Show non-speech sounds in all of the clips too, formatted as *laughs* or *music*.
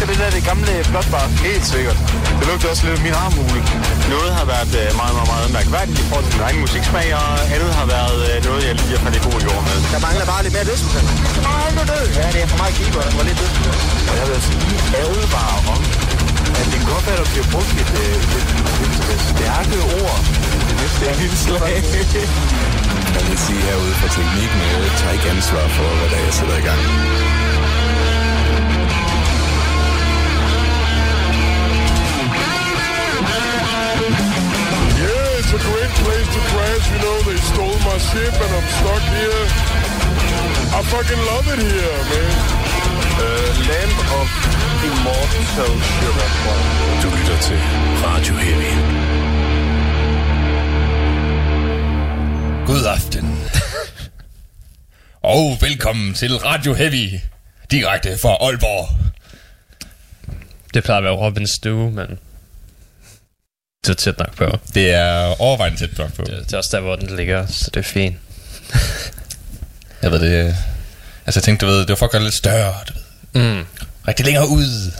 Lugter det der det gamle flotbar? Helt sikkert. Det lugter også lidt af min armhule. Noget har været øh, meget, meget, meget mærkværdigt i forhold til min egen musiksmag, og andet har været øh, noget, jeg lige har fandt i god jord med. Der mangler bare lidt mere dødsmænd. Nej, nu død. Ja, det er for meget keyboard, der var lidt dødsmænd. Og jeg vil altså lige advare om, at det kan godt være, at der bliver brugt et, øh, et, et, et stærke ord det næste indslag. Jeg vil sige herude fra teknikken, jeg tager ikke ansvar for, hvad der er, jeg sætter i gang. It's a great place to crash. You know, they stole my ship and I'm stuck here. I fucking love it here, man. Uh, Land of Immortal Sugar. Du lytter til Radio Heavy. God aften. Og velkommen til Radio Heavy, direkte fra Aalborg. Det plejer at være Robin Stue, men... Det er tæt nok på. Det er overvejende tæt nok på. Det, det er også der, hvor den ligger, så det er fint. *laughs* Jeg ved det... Altså jeg tænkte, du ved, det var for at gøre det lidt større, du ved. Mm. Rigtig længere ud.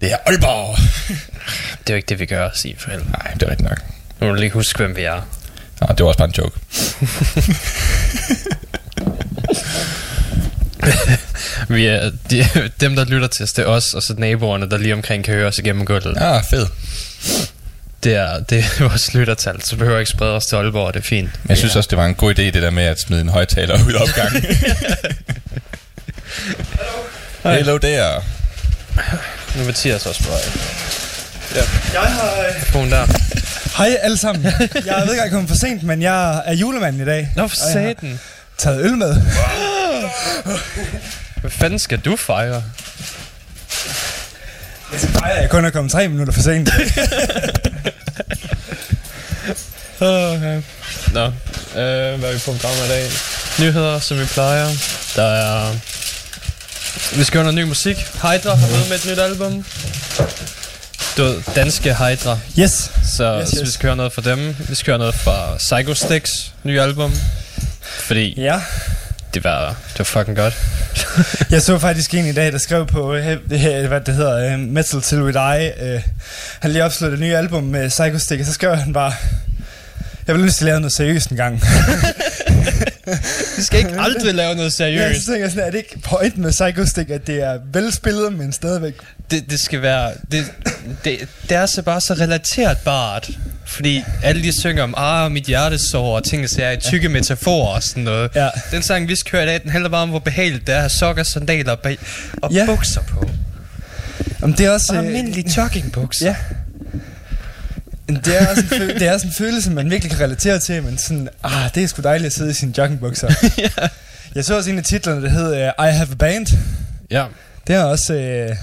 Det er Aalborg. *laughs* Det er jo ikke det, vi gør, sige for helvede. Nej, det er rigtigt nok. Nu må du lige huske, hvem vi er. Nå, det var også bare en joke. *laughs* Vi er de, *laughs* dem, der lytter til os, det er os, og så naboerne, der lige omkring kan høre os igennem gulvet. Ja. Ja, fed. Det, er, *laughs* det er vores lyttertal, så behøver jeg ikke sprede os til Aalborg, det er fint. Men jeg synes også, det var en god idé, det der med at smide en højtaler ud af opgangen. *laughs* Hello der. Nu er Mathias også på vej. Jeg har... Øh... Telefon der. Hej alle sammen. Jeg ved ikke, at jeg kommer for sent, men jeg er julemanden i dag. Nå, for Og jeg har satan. taget øl med. Hvad fanden skal du fejre? Jeg skal fejre, at jeg kun er kommet tre minutter for sent. *laughs* Okay. Nå, øh, hvad er vi på programmet i dag? Nyheder, som vi plejer. Der er... Vi skal høre noget ny musik. Hydra har været med et nyt album. Ved, danske Hydra. Yes. Så, Yes, yes, yes. vi skal høre noget fra dem. Vi skal høre noget fra Psycho Sticks nye album. Fordi Ja. Det var, det var fucking godt. *laughs* Jeg så faktisk en i dag, der skrev på, øh, hvad det hedder, uh, Metal Till We Die. Uh, han lige opslået det nye album med Psycho Stick, og så skrev han bare, jeg vil lyst til at lave noget seriøst en gang. Vi skal ikke aldrig lave noget Ja, seriøst. så tænker jeg sådan, er det ikke pointen med Psycho Stick, at det er velspillet, men stadigvæk... Det, det skal være... Det, det, det er så bare så relaterbart. Fordi alle de synger om, ah, mit hjerte sår, og ting, der er i tykke metaforer og sådan noget. Ja. Den sang, vi skal høre i dag, den handler bare om, hvor behageligt det er at have sokker, sandaler og, og Ja. bukser på. Om det er også... Og øh, almindelige joggingbukser. Ja. Det er, også en føl- det er sådan en følelse, man virkelig kan relatere til, men sådan, ah, det er sgu dejligt at sidde i sine joggingbukser. *laughs* ja. Jeg så også en af titlerne, der hed uh, I Have a Band. ja. Det er også... Uh,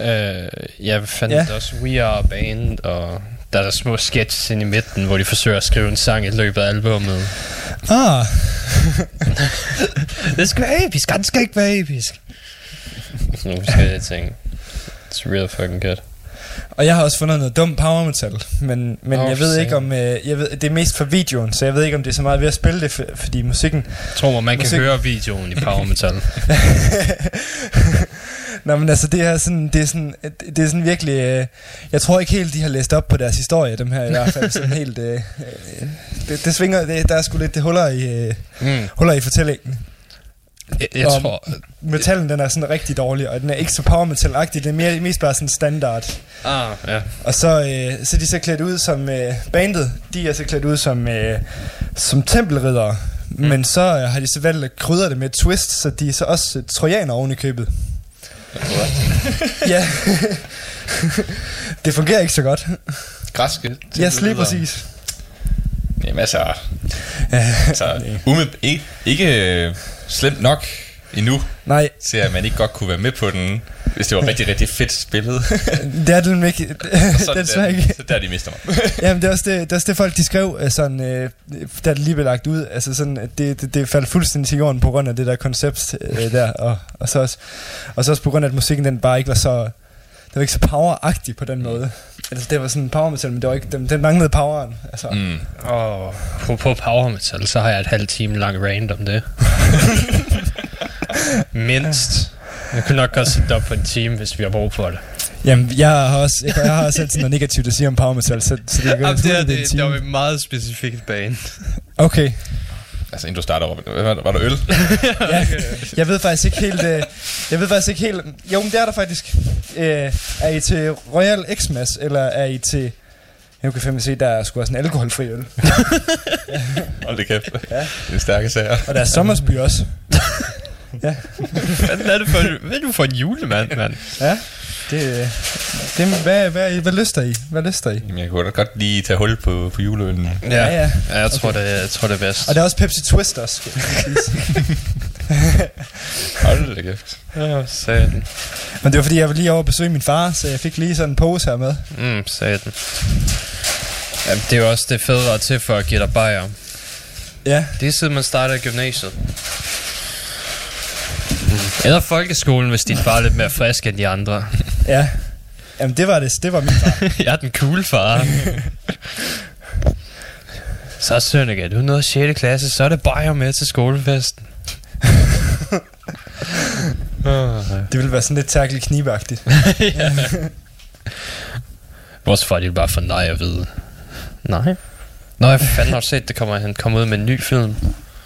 Øh, jeg fandt Ja. også We Are Band, og der er der små sketches ind i midten, hvor de forsøger at skrive en sang i løbet af albumet. ah, *laughs* Det skal være episk, det skal ikke være episk. Sådan nogle forskellige ting. It's real fucking good. og jeg har også fundet noget dum power metal, men, men Åh, jeg ved ikke om... Uh, jeg ved, det er mest for videoen, så jeg ved ikke, om det er så meget ved at spille det, for, fordi musikken... Tror mig, man kan Musik- høre videoen i Power Metal. *laughs* Nå, men altså, det er sådan, det er sådan, det er sådan virkelig... Øh, jeg tror ikke helt, de har læst op på deres historie, dem her i hvert fald. Sådan helt... Øh, øh, det, det svinger... Det, der er sgu lidt det huller i, øh, mm. huller i fortællingen. Jeg, jeg tror... Metallen, den er sådan rigtig dårlig, og den er ikke så power metal-agtig. Det er mere, mest bare sådan standard. Ah, ja. Og så, øh, så er de så klædt ud som øh, bandet. De er så klædt ud som, øh, som tempelriddere. Mm. Men så øh, har de så valgt at krydre det med et twist, så de er så også øh, trojaner oven i købet. Ja. det fungerer ikke så godt. Græske. Ja, yes, lige præcis. Jamen altså, altså umed, ikke, ikke øh, slemt nok endnu, Nej, til at man ikke godt kunne være med på den, hvis det var rigtig, rigtig fedt spillet. *laughs* det er det nemlig ikke. *laughs* så, det er desværre ikke. så der de mister mig. *laughs* Jamen, det er også det, det, er også det folk de skrev, øh, sådan, øh, da det lige blev lagt ud. Altså sådan, det, det, det faldt fuldstændig til jorden på grund af det der koncept øh, der. Og, og, så også, og så også på grund af, at musikken den bare ikke var så... Det var ikke så poweragtig på den måde. Altså, det var sådan power metal, men det var ikke, den, den manglede poweren. Altså, mm. Mm. Og på, på Power Metal, så har jeg et halvt time lang rant om det. Mindst. Jeg kunne nok godt sætte op på en time, hvis vi har brug for det. Jamen, jeg har også, jeg, jeg har også altid noget negativt at sige om power metal, så, så det kan Jamen, det, er, en det, det var et meget specifikt bane. Okay, Altså, inden du starter. Var, var der øl? *laughs* ja. Jeg ved faktisk ikke helt... Øh, jeg ved faktisk ikke helt... Jo, men det er der faktisk. Øh, er I til Royal Xmas, eller er I til... Jeg kan fandme se, der er sgu også en alkoholfri øl. Hold det kæft. Ja. Det er stærke sager. Og der er sommersby også. *laughs* Hvad er det for, hvad er du for en julemand, mand? Ja. Det, det, hvad, hvad, hvad lyster I? Hvad lyster I? Jamen, jeg kunne da godt lige tage hul på, på juleøllen. Ja, ja. ja jeg, tror, det, jeg tror, det er bedst. Og der er også Pepsi Twist også. skal. Hold det kæft. Ja, satan. Men det var fordi, jeg var lige over at besøge min far, så jeg fik lige sådan en pose her med. Mm, satan. Jamen, det er jo også det federe til for at give dig bajer. Ja. Det er siden man starter gymnasiet. Eller folkeskolen, hvis din far er lidt mere frisk end de andre. Ja. Jamen, det var det. Det var min far. *laughs* jeg er den cool far. så Sønneke, du er nået 6. klasse, så er det bajer med til skolefesten. *laughs* Det ville være sådan lidt tærkelig knibagtigt. *laughs* ja. Vores far, de vil bare få nej at vide. Nej. Nå, jeg fanden har set, det kommer, han kommer ud med en ny film.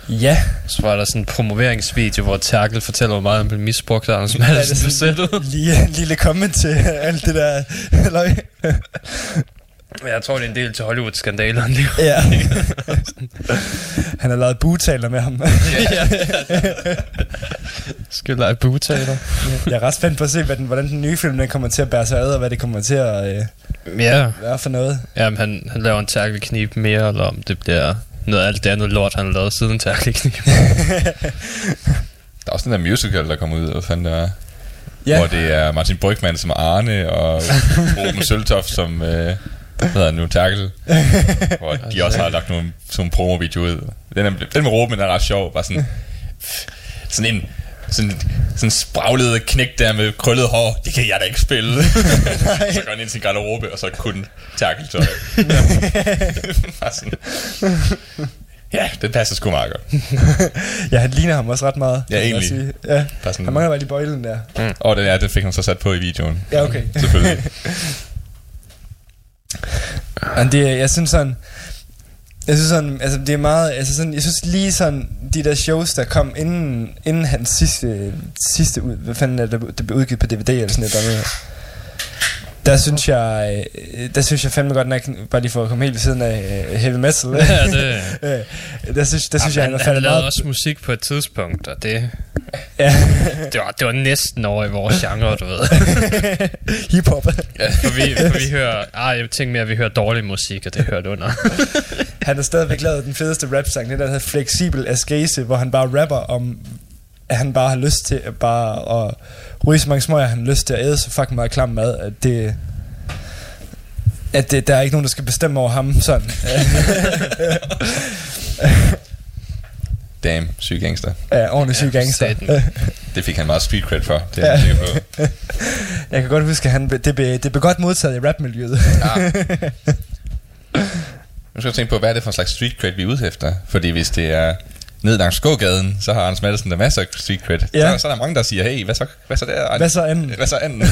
Ja. Så var der sådan en promoveringsvideo, hvor Terkel fortæller, hvor meget han blev misbrugt af Anders Ja, er Madsen på sættet. en lille, comment til alt det der løg. Jeg tror, det er en del til Hollywood-skandalerne. lige. Ja. Han har lavet bugtaler med ham. ja. Skal lege bugtaler. Jeg er ret spændt på at se, hvad den, hvordan den nye film den kommer til at bære sig ad, og hvad det kommer til at øh, Ja. være for noget. Jamen, han, han laver en Terkel-knib mere, eller om det bliver noget af alt det andet lort, han har lavet siden Terkel-knib. *laughs* Der er også den der musical, der kommer ud, hvad fanden det er. Ja. Hvor det er Martin Brygman som Arne, og Ruben *laughs* Søltoft som, øh, hvad hedder nu, Terkel. Hvor de også har lagt nogle, sådan en promo-video ud. Den, er, den med Ruben er ret sjov, bare sådan, sådan en, sådan, sådan spraglet knæk der med krøllet hår, det kan jeg da ikke spille. *laughs* så går han ind til sin garderobe, og så kun Terkel-tøj. *laughs* Bare sådan. Ja, det passer sgu meget godt. *laughs* Ja, han ligner ham også ret meget. Ja, egentlig. sige. Ja. Sådan, Han mangler bare lige bøjlen der. Mm. Og den, ja, det fik han så sat på i videoen. Ja, okay. Selvfølgelig. Men det, jeg synes sådan, jeg synes sådan, altså det er meget, altså sådan, jeg synes lige sådan, de der shows, der kom inden, inden hans sidste, sidste ud, hvad fanden er det, det blev udgivet på DVD eller sådan et eller andet. Der synes jeg, øh, der synes jeg fandme godt nok, bare lige for at komme helt ved siden af øh, heavy metal. *laughs* Ja, det- *laughs* Øh, der synes, der synes jeg, han han, er han lavede også musik på et tidspunkt, og det... Ja. *laughs* det, var, det var næsten over i vores genre, du ved. Hip-hop. Ja, for vi, for vi hører... Ah, jeg tænker mere, at vi hører dårlig musik, og det hørt under. Han har stadigvæk lavet den fedeste rap-sang, den der hedder Flexible Ascase, hvor han bare rapper om, at han bare har lyst til at bare at ryge så mange smøger, han har lyst til at æde så fucking meget klam mad, at det, at det, der er ikke nogen, der skal bestemme over ham sådan. *laughs* Damn, syg gangster. ja, ordentlig syg gangster. *laughs* Det fik han meget street cred for. Det er Ja. på. Jeg kan godt huske, at han, det, blev, det blev godt modtaget i rapmiljøet. *laughs* Nu skal jeg tænke på, hvad er det for en slags street cred, vi er ude efter? Fordi hvis det er ned langs gågaden, så har Anders Madsen der masser af street cred. Ja. Så, så er der mange, der siger, hey, hvad så, hvad så der? Hvad så anden? Hvad så anden?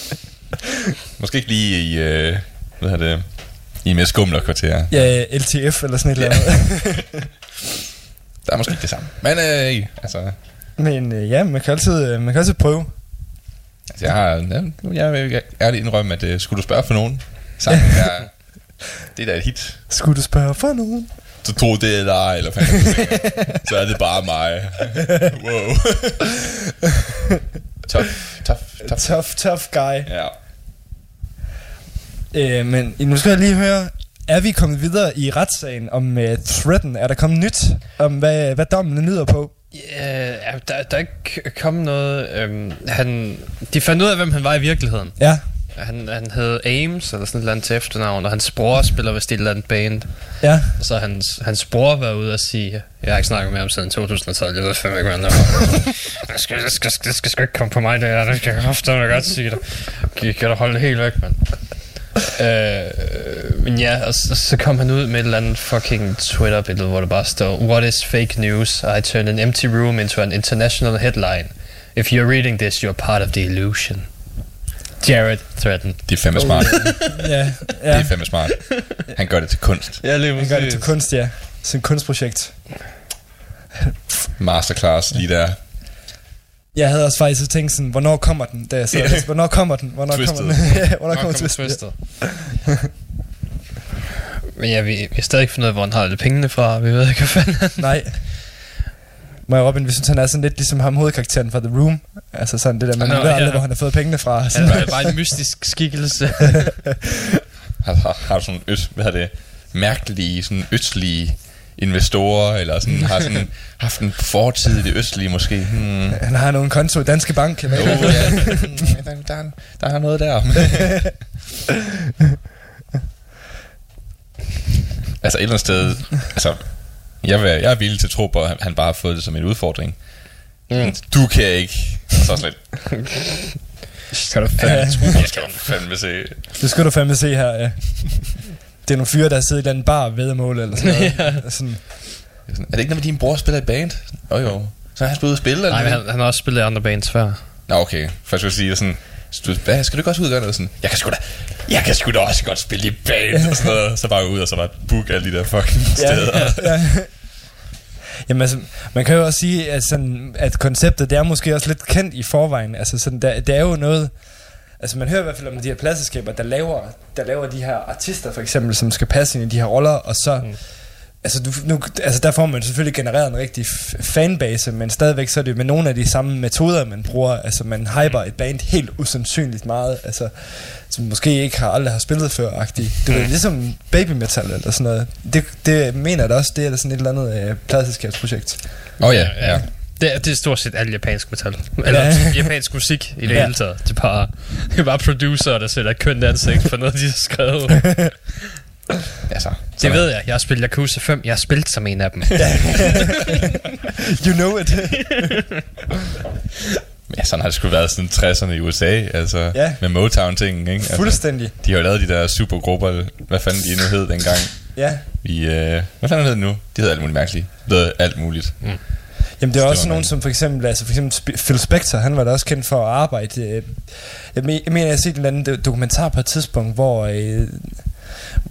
*laughs* Måske ikke lige i, øh, hvad hedder det, i mere skumler kvarter. ja, LTF eller sådan et eller andet. *laughs* Der er måske ikke det samme. Men øh, altså, Men øh, ja, man kan altid, øh, man kan altid prøve. altså, jeg har, ja, jeg vil ærligt indrømme, at øh, skulle du spørge for nogen, sangen er, det er da et hit. Skulle du spørge for nogen? Så tro det er dig, eller fanden. *laughs* Så er det bare mig. Wow. tough, tough, tough. Tough, tough guy. Ja. Øh, men nu skal jeg lige høre, er vi kommet videre i retssagen om uh, threaten? Er der kommet nyt om, hvad, hvad dommen nyder på? Ja, ja, der, der er ikke kommet noget... Øhm, han, de fandt ud af, hvem han var i virkeligheden. Ja. Han, han hed Ames, eller sådan et eller andet til efternavn, og hans bror spiller vist i et eller andet band. Ja. Og så hans, hans bror været ude og sige, jeg har ikke snakket med ham siden 2012, jeg ved fandme ikke, hvad han laver. *laughs* Det skal, det skal, det skal sgu ikke komme på mig, det her, det kan jeg ofte godt sige dig. Kan, kan du holde det helt væk, mand? Øh, men ja, og så, så kom han ud med et eller andet fucking Twitter-billede, hvor der bare står, What is fake news? I turned an empty room into an international headline. If you're reading this, you're part of the illusion. Jared threatened. Det er fandme smart. Ja, Det ja. er fandme smart. Han gør det til kunst. Ja, lige Han gør det til kunst, ja. Sådan et kunstprojekt. Masterclass lige der. Jeg havde også faktisk tænkt sådan, hvornår kommer den? Da jeg sad, Ja. hvornår kommer den? Hvornår Twisted. kommer den? *laughs* Ja, hvornår Nå, kommer kommer twisted? twistet. Men ja, vi, vi har stadig ikke fundet ud af, hvor han har alle pengene fra. Vi ved ikke, hvad fanden han... Nej. Må jeg Robin, vi synes, han er sådan lidt ligesom ham hovedkarakteren fra The Room. Altså sådan det der, man ved aldrig, ja. hvor han har fået pengene fra. Han er bare en mystisk skikkelse. Har, *laughs* har, har du sådan øst, hvad hedder det, mærkelige, sådan østlige investorer, eller sådan, har sådan *laughs* haft en fortid i det østlige måske. Hmm. Han har nogle konto i Danske Bank. Jeg Jo, ved. ja. *laughs* Hmm, der, der, er- der er noget der. altså et eller andet sted, altså, jeg, vil, jeg er villig til at tro på, at han bare har fået det som en udfordring. Mm. Du kan ikke. Og så sådan lidt, Kan du fandme tro, skal fandme se. Det skal du fandme se her, ja. Det er nogle fyre, der har siddet i den bar vedmål eller sådan noget. *laughs* ja. sådan, Er det ikke noget med, din bror spiller i band? Jo jo. Så har han spillet ud og spille? Eller Nej, han, han har også spillet i andre bands før. Nå, okay. Først vil jeg sige sådan, så du, hvad, skal du ikke også ud og gøre noget sådan? Jeg kan sgu da, jeg kan sgu da også godt spille i band og sådan noget. Så bare ud og så bare book alle de der fucking steder. ja, ja. Jamen altså, man kan jo også sige, at, sådan, at konceptet, det er måske også lidt kendt i forvejen. Altså sådan, der, det er jo noget... Altså man hører i hvert fald om de her pladselskaber, der laver, der laver de her artister for eksempel, som skal passe ind i de her roller, og så... Mm. Altså, du, nu, altså der får man selvfølgelig genereret en rigtig fanbase, men stadigvæk så er det med nogle af de samme metoder, man bruger. Altså man hyper et band helt usandsynligt meget, altså, som måske ikke har aldrig har spillet før-agtigt. Det er ligesom baby metal eller sådan noget. Det, det mener jeg da også, det er da sådan et eller andet øh, pladselskabsprojekt. Åh oh, ja, ja. Det er, det er stort set al japansk metal. Eller Ja. *laughs* japansk musik i det Ja. hele taget. Det er bare, det er bare producer, der sætter kønt ansigt for noget, de har skrevet. *laughs* Altså, Det ved jeg. Jeg har spillet Yakuza 5. Jeg har spillet som en af dem. *laughs* You know it. *laughs* Ja, sådan har det sgu været siden 60'erne i USA, altså Ja. med Motown-tingen, ikke? Altså, Fuldstændig. de har jo lavet de der supergrupper, hvad fanden de nu hed dengang. Ja. I, øh, hvad fanden hed det nu? De hedder alt muligt mærkeligt. Det hedder alt muligt. Jamen det er også nogen som for eksempel, altså for eksempel Phil Spector, han var da også kendt for at arbejde. øh, Jeg, men, jeg mener, jeg har set en eller anden do- dokumentar på et tidspunkt, hvor, øh,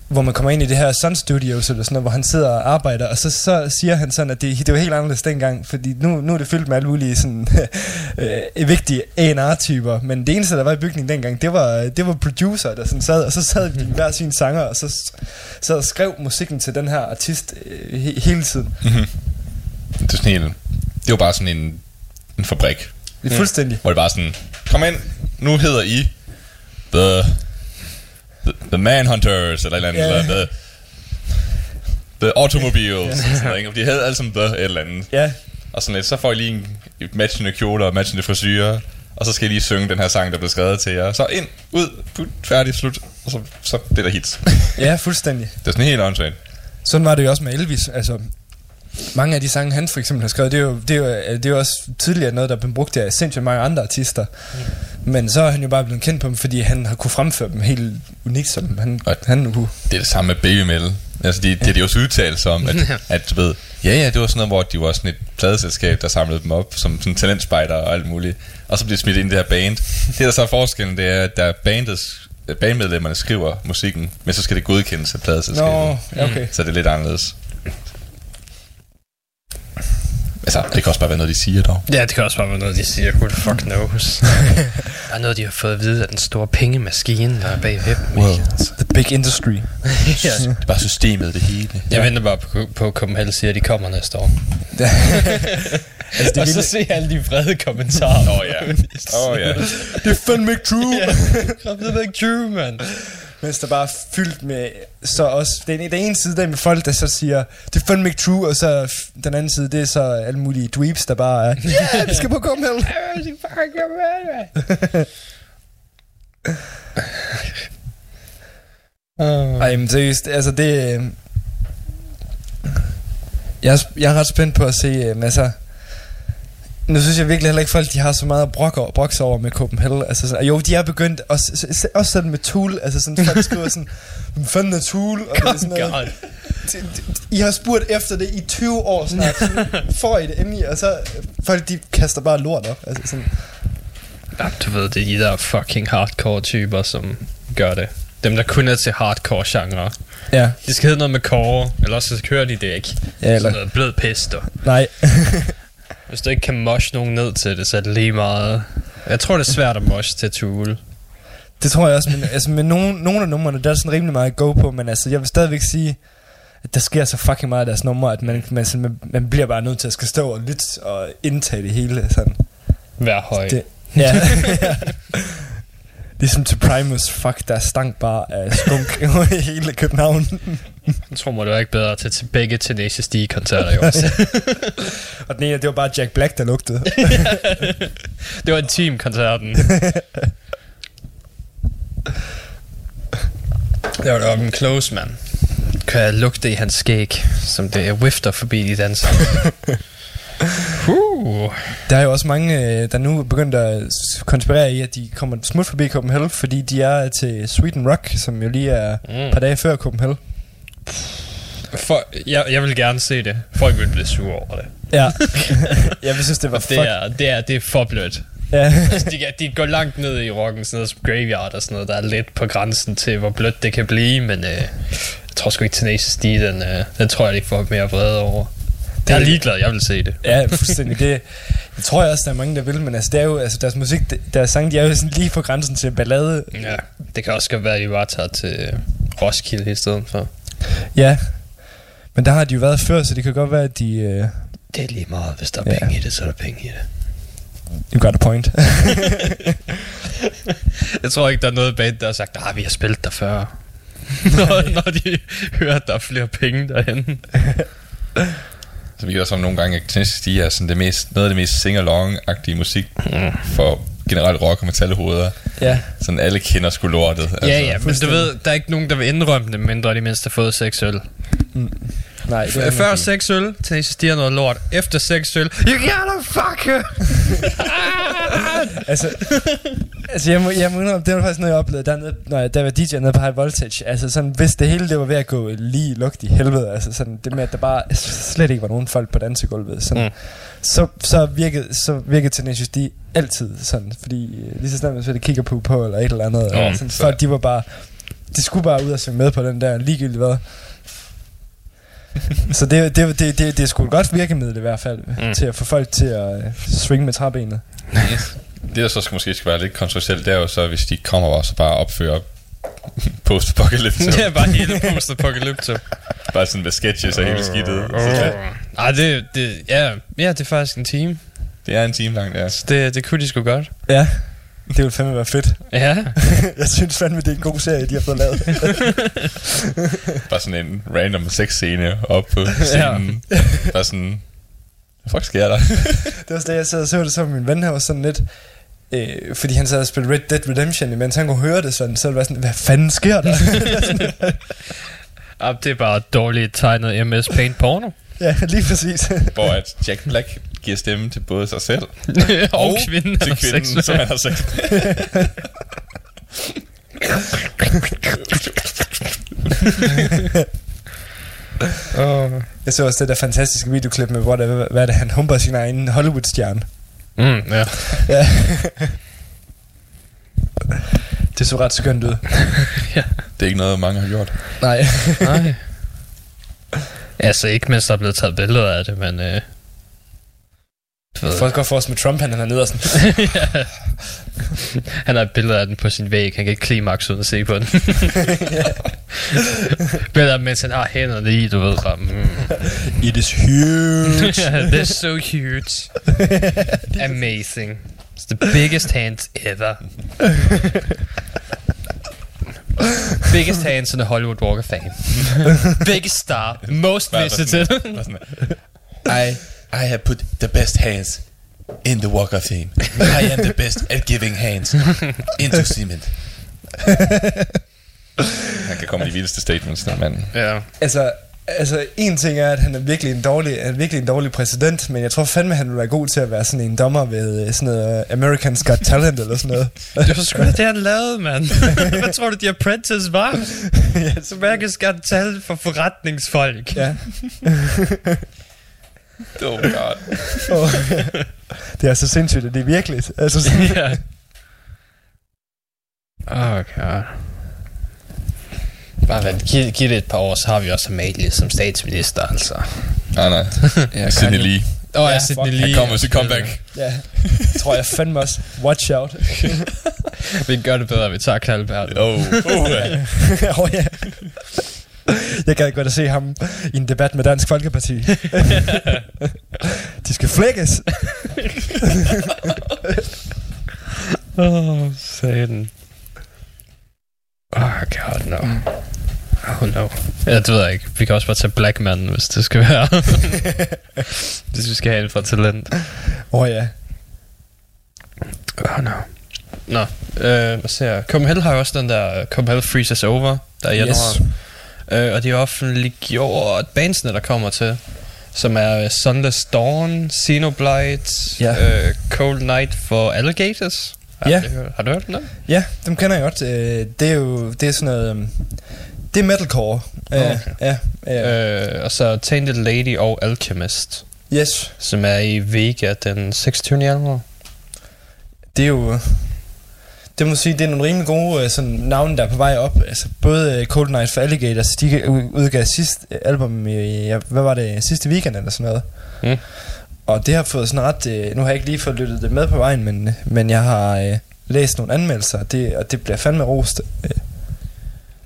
hvor man kommer ind i det her Sun Studios eller sådan noget, hvor han sidder og arbejder, og så, så siger han sådan, at det, det var helt anderledes dengang, fordi nu, nu er det fyldt med alle mulige sådan, *laughs* øh, vigtige A&R-typer, men det eneste, der var i bygningen dengang, det var, det var producer, der sådan sad, og så sad de hver sin sanger, og så sad og skrev musikken til den her artist øh, he, hele tiden. Det er sådan helt, det var bare sådan en, en fabrik, Det er fuldstændig. hvor det bare sådan, kom ind, nu hedder I The, the, the Manhunters, eller et eller andet, eller The, the Automobiles, yeah. sådan noget, ikke? De havde alle sammen The et eller andet. Ja, Og sådan lidt, så får I lige en matchende kjole og matchende frisyrer, og så skal I lige synge den her sang, der blev skrevet til jer. Så ind, ud, put, færdig, slut, og så, så bliver der hits. ja, fuldstændig. det er sådan helt åndssvagt. Sådan var det jo også med Elvis. Altså, mange af de sange, han for eksempel har skrevet, det er jo, det er jo, det er jo også tidligere noget, der er blevet brugt af sindssygt mange andre artister. Mm. Men så er han jo bare blevet kendt på dem, fordi han har kunne fremføre dem helt unikt, som han, Og- han nu kunne. Det er det samme med Baby Metal. Altså, de, det har de også udtalt sig om, at, *laughs* at du ved, ja, ja, det var sådan noget, hvor de var sådan et pladeselskab, der samlede dem op som sådan talentspejder og alt muligt. Og så bliver de smidt ind i det her band. Det, der så er forskellen, det er, at der bandets, bandmedlemmerne skriver musikken, men så skal det godkendes af pladeselskabet. Nå, okay. Så det er lidt anderledes. Altså, det kan også bare være noget, de siger dog. Ja, det kan også bare være noget, de siger. Who the fuck knows? *laughs* der er noget, de har fået at vide af den store pengemaskine, der er dem. Wow. ikke? Altså. The Big Industry. *laughs* ja. Det er bare systemet, det hele. Jeg venter bare på, på Copenhagen siger, at de kommer næste år. *laughs* altså, det, Og så se alle de vrede kommentarer. Åh oh, ja. Åh oh, ja. det er fandme ikke true. ja, det er ikke true, man. Mens der bare er fyldt med, så også, den, den ene side, der er med folk, der så siger, det er fandme ikke true, og så den anden side, det er så alle mulige dweebs, der bare er, ja, vi skal på Copenhagen. *laughs* Uh, Ej, men seriøst, altså det... øh, Jeg er, jeg er ret spændt på at se, øh, altså... Nu synes jeg virkelig heller ikke, folk de har så meget at brokke over, brokke sig over med Copenhagen. Altså, sådan, jo, de er begyndt, også, også sådan med Tool, altså sådan, folk skriver sådan, *laughs* hvem fanden er Tool? Og det er sådan noget, God. "D- d- I har spurgt efter det i 20 år snart, så får I det endelig, og så folk de kaster bare lort op. Altså sådan, Ja, du ved, det er de der fucking hardcore typer, som gør det. Dem, der kun er til hardcore genre. ja, Det skal hedde noget med core, eller så kører de det ikke. ja eller, Sådan noget blød pest, og nej. *laughs* Hvis du ikke kan mosh nogen ned til det, så er det lige meget... Jeg tror, det er svært at mosh til Tool. Det tror jeg også, men altså med nogle, nogle af numrene, der er sådan rimelig meget at go på, men altså jeg vil stadigvæk sige, at der sker så fucking meget af deres numre, at man, man, man, man bliver bare nødt til at skal stå og lytte og indtage det hele. Sådan. Vær høj. Det, ja. *laughs* Ligesom til Primus, fuck, der stank bare af skunk i hele København. Jeg tror må du ikke bedre til, til begge Tenacious D-koncerter, jo. *laughs* og den ene, det var bare Jack Black, der lugtede. *laughs* det var en team-koncerten. det var da en close, mand. Kan jeg lugte i hans skæg, som det er wifter forbi de danser. *laughs* uh. Der er jo også mange, øh, der nu begyndt at konspirere i, at de kommer smut forbi Copenhagen, fordi de er til Sweden Rock, som jo lige er Mm. et par dage før Copenhagen. For, jeg, jeg vil gerne se det. Folk vil blive sure over det. Ja. *laughs* jeg vil synes, det var Det fuck. er, det er, det er for blødt. Ja. *laughs* Altså, de, de går langt ned i rocken, sådan noget som Graveyard og sådan noget, der er lidt på grænsen til, hvor blødt det kan blive, men øh, jeg tror sgu ikke Tenacious D, den, øh, den tror jeg, de får mere vrede over. Jeg er ligeglad, jeg vil se det. Ja, fuldstændig. Det, det tror jeg også, der er mange, der vil, men altså, det er jo, altså, deres musik, det- deres sang, de er jo sådan lige på grænsen til ballade. Ja, det kan også godt være, at de bare tager til øh, Roskilde i stedet for. Ja. Men der har de jo været før, så det kan godt være, at de... Uh, Det er lige meget, hvis der er Ja. penge i det, så er der penge i det. you got a point. *laughs* Jeg tror ikke, der er noget band, der har sagt, at vi har spillet der før. *laughs* når, når de hører, at der er flere penge derhen. *laughs* Så vi kan også nogle gange, at Tenacious D er sådan det mest, noget af det mest sing-along-agtige musik for generelt rock og metalhoveder. ja. Sådan alle kender sgu lortet. Altså. Ja, ja, men du ved, der er ikke nogen, der vil indrømme det, mindre de mindst har fået seks øl. Nej, det er Før seks øl, Tenacious D er noget lort. Efter seks øl, you gotta fuck her. *laughs* altså, altså jeg, må, jeg må indrømme, det var faktisk noget, jeg oplevede dernede, når jeg, der var DJ nede på High Voltage. Altså sådan, hvis det hele det var ved at gå lige lugt i helvede, altså sådan, det med, at der bare slet ikke var nogen folk på dansegulvet, sådan, Mm. så, så, virkede, så virkede Tenacious D altid sådan, fordi øh, lige så snart man så det kigger på på, eller et eller andet, Mm, og sådan, så- folk, de var bare, de skulle bare ud og synge med på den der, ligegyldigt hvad. *laughs* så det, det, det, det, det er sgu et godt virkemiddel i hvert fald, Mm. til at få folk til at øh, swing med træbenet. Det, der så skal, måske skal være lidt kontroversielt, det er jo så, hvis de kommer og så bare opfører *laughs* post-apocalypse. det er bare hele post-apocalypse. bare sådan med sketches og hele skidtet. Så det, Ej, det, det, ja, ja, det er faktisk en time. det er en time langt, ja. Så det, det kunne de sgu godt. Ja, det ville fandme være fedt. Ja. *laughs* jeg synes fandme, det er en god serie, de har fået lavet. *laughs* Bare sådan en random sexscene op på scenen. Bare sådan, hvad fuck sker der? *laughs* det var også det, jeg sad og så det så med min ven her, var sådan lidt... Øh, fordi han sad og spillede Red Dead Redemption, imens han kunne høre det sådan, så var det sådan, hvad fanden sker der? Ah, det er bare dårligt tegnet MS Paint porno. Ja, lige præcis. *laughs* Hvor at Jack Black giver stemme til både sig selv *laughs* og kvinden. til kvinden, seksuel. som han har sex. Åh. jeg så også det der fantastiske videoklip med, hvor der, hvad det, han humper sin egen Hollywood-stjerne. Mm, ja. *laughs* Ja. det så ret skønt ud. Det er ikke noget, mange har gjort. Nej. Nej. Altså ikke, mens der er blevet taget billeder af det, men... Øh, ved, Folk går for os med Trump, han er nede og sådan. *laughs* ja. Han har et billede af den på sin væg. Han kan ikke klimaks uden at se på den. *laughs* Billeder, mens han har hænderne i, du ved. Bare, mm. It is huge. *laughs* They're so huge. Amazing. It's the biggest hands ever. *laughs* biggest hands in the Hollywood Walk of Fame. *laughs* biggest star. Most visited. I, I have put the best hands in the walk of fame. I am the best at giving hands into cement. Han kan komme de vildeste statements, den mand. ja. altså, Altså, en ting er, at han er virkelig en dårlig, er virkelig en dårlig præsident, men jeg tror fandme, han vil være god til at være sådan en dommer ved øh, sådan noget uh, American's Got Talent eller sådan noget. *laughs* Det var sgu da det, han lavede, mand. *laughs* Hvad tror du, The Apprentice var? *laughs* ja, Så American skal tale for forretningsfolk. ja. Oh god. Og, det er så sindssygt, at det er virkeligt. Altså, sådan, ja. Oh god. Bare vent, giv, giv det et par år, så har vi også Amalie som statsminister, altså. Nej, nej. *laughs* Ja, Sidney Lee. Åh, oh, Ja, ja, Sidney. Lee. Han kommer sit comeback. ja, tror jeg fandme også. Watch out. *laughs* Vi gør det bedre, vi tager Kalbert. Oh, oh ja. *laughs* oh, ja. Jeg gad godt at se ham i en debat med Dansk Folkeparti. De skal flækkes. Åh, oh, satan. Oh god, no. Oh no. Ja, det ved jeg ikke. Vi kan også bare tage Black Man, hvis det skal være. *laughs* hvis vi skal have en for talent. Åh oh, ja. Oh no. Nå, øh, hvad ser jeg? Copenhagen har jo også den der Copenhagen Freezes Over, der er i januar. Yes. Øh, og de har offentliggjort bandsene, der kommer til. Som er øh, Sunless Dawn, Xenoblade, Ja. øh, Cold Night for Alligators. Har, Ja. du har du hørt der? Ja, dem kender jeg godt. Øh, Det er jo det er sådan noget... øhm, Det er metalcore. Øh, Okay. Ja, ja. Øh, og så Tainted Lady og Alchemist, Yes. som er i Vega den 26. januar. Det er jo... Det må sige, det er nogle rimelig gode øh, sådan, navne, der er på vej op. Altså, både Cold Night for Alligators, de u- udgav sidste album i, ja, hvad var det, sidste weekend eller sådan noget. Mm. Og det har fået sådan ret, øh, nu har jeg ikke lige fået lyttet det med på vejen, men, men jeg har øh, læst nogle anmeldelser, og det, og det bliver fandme rost. Øh,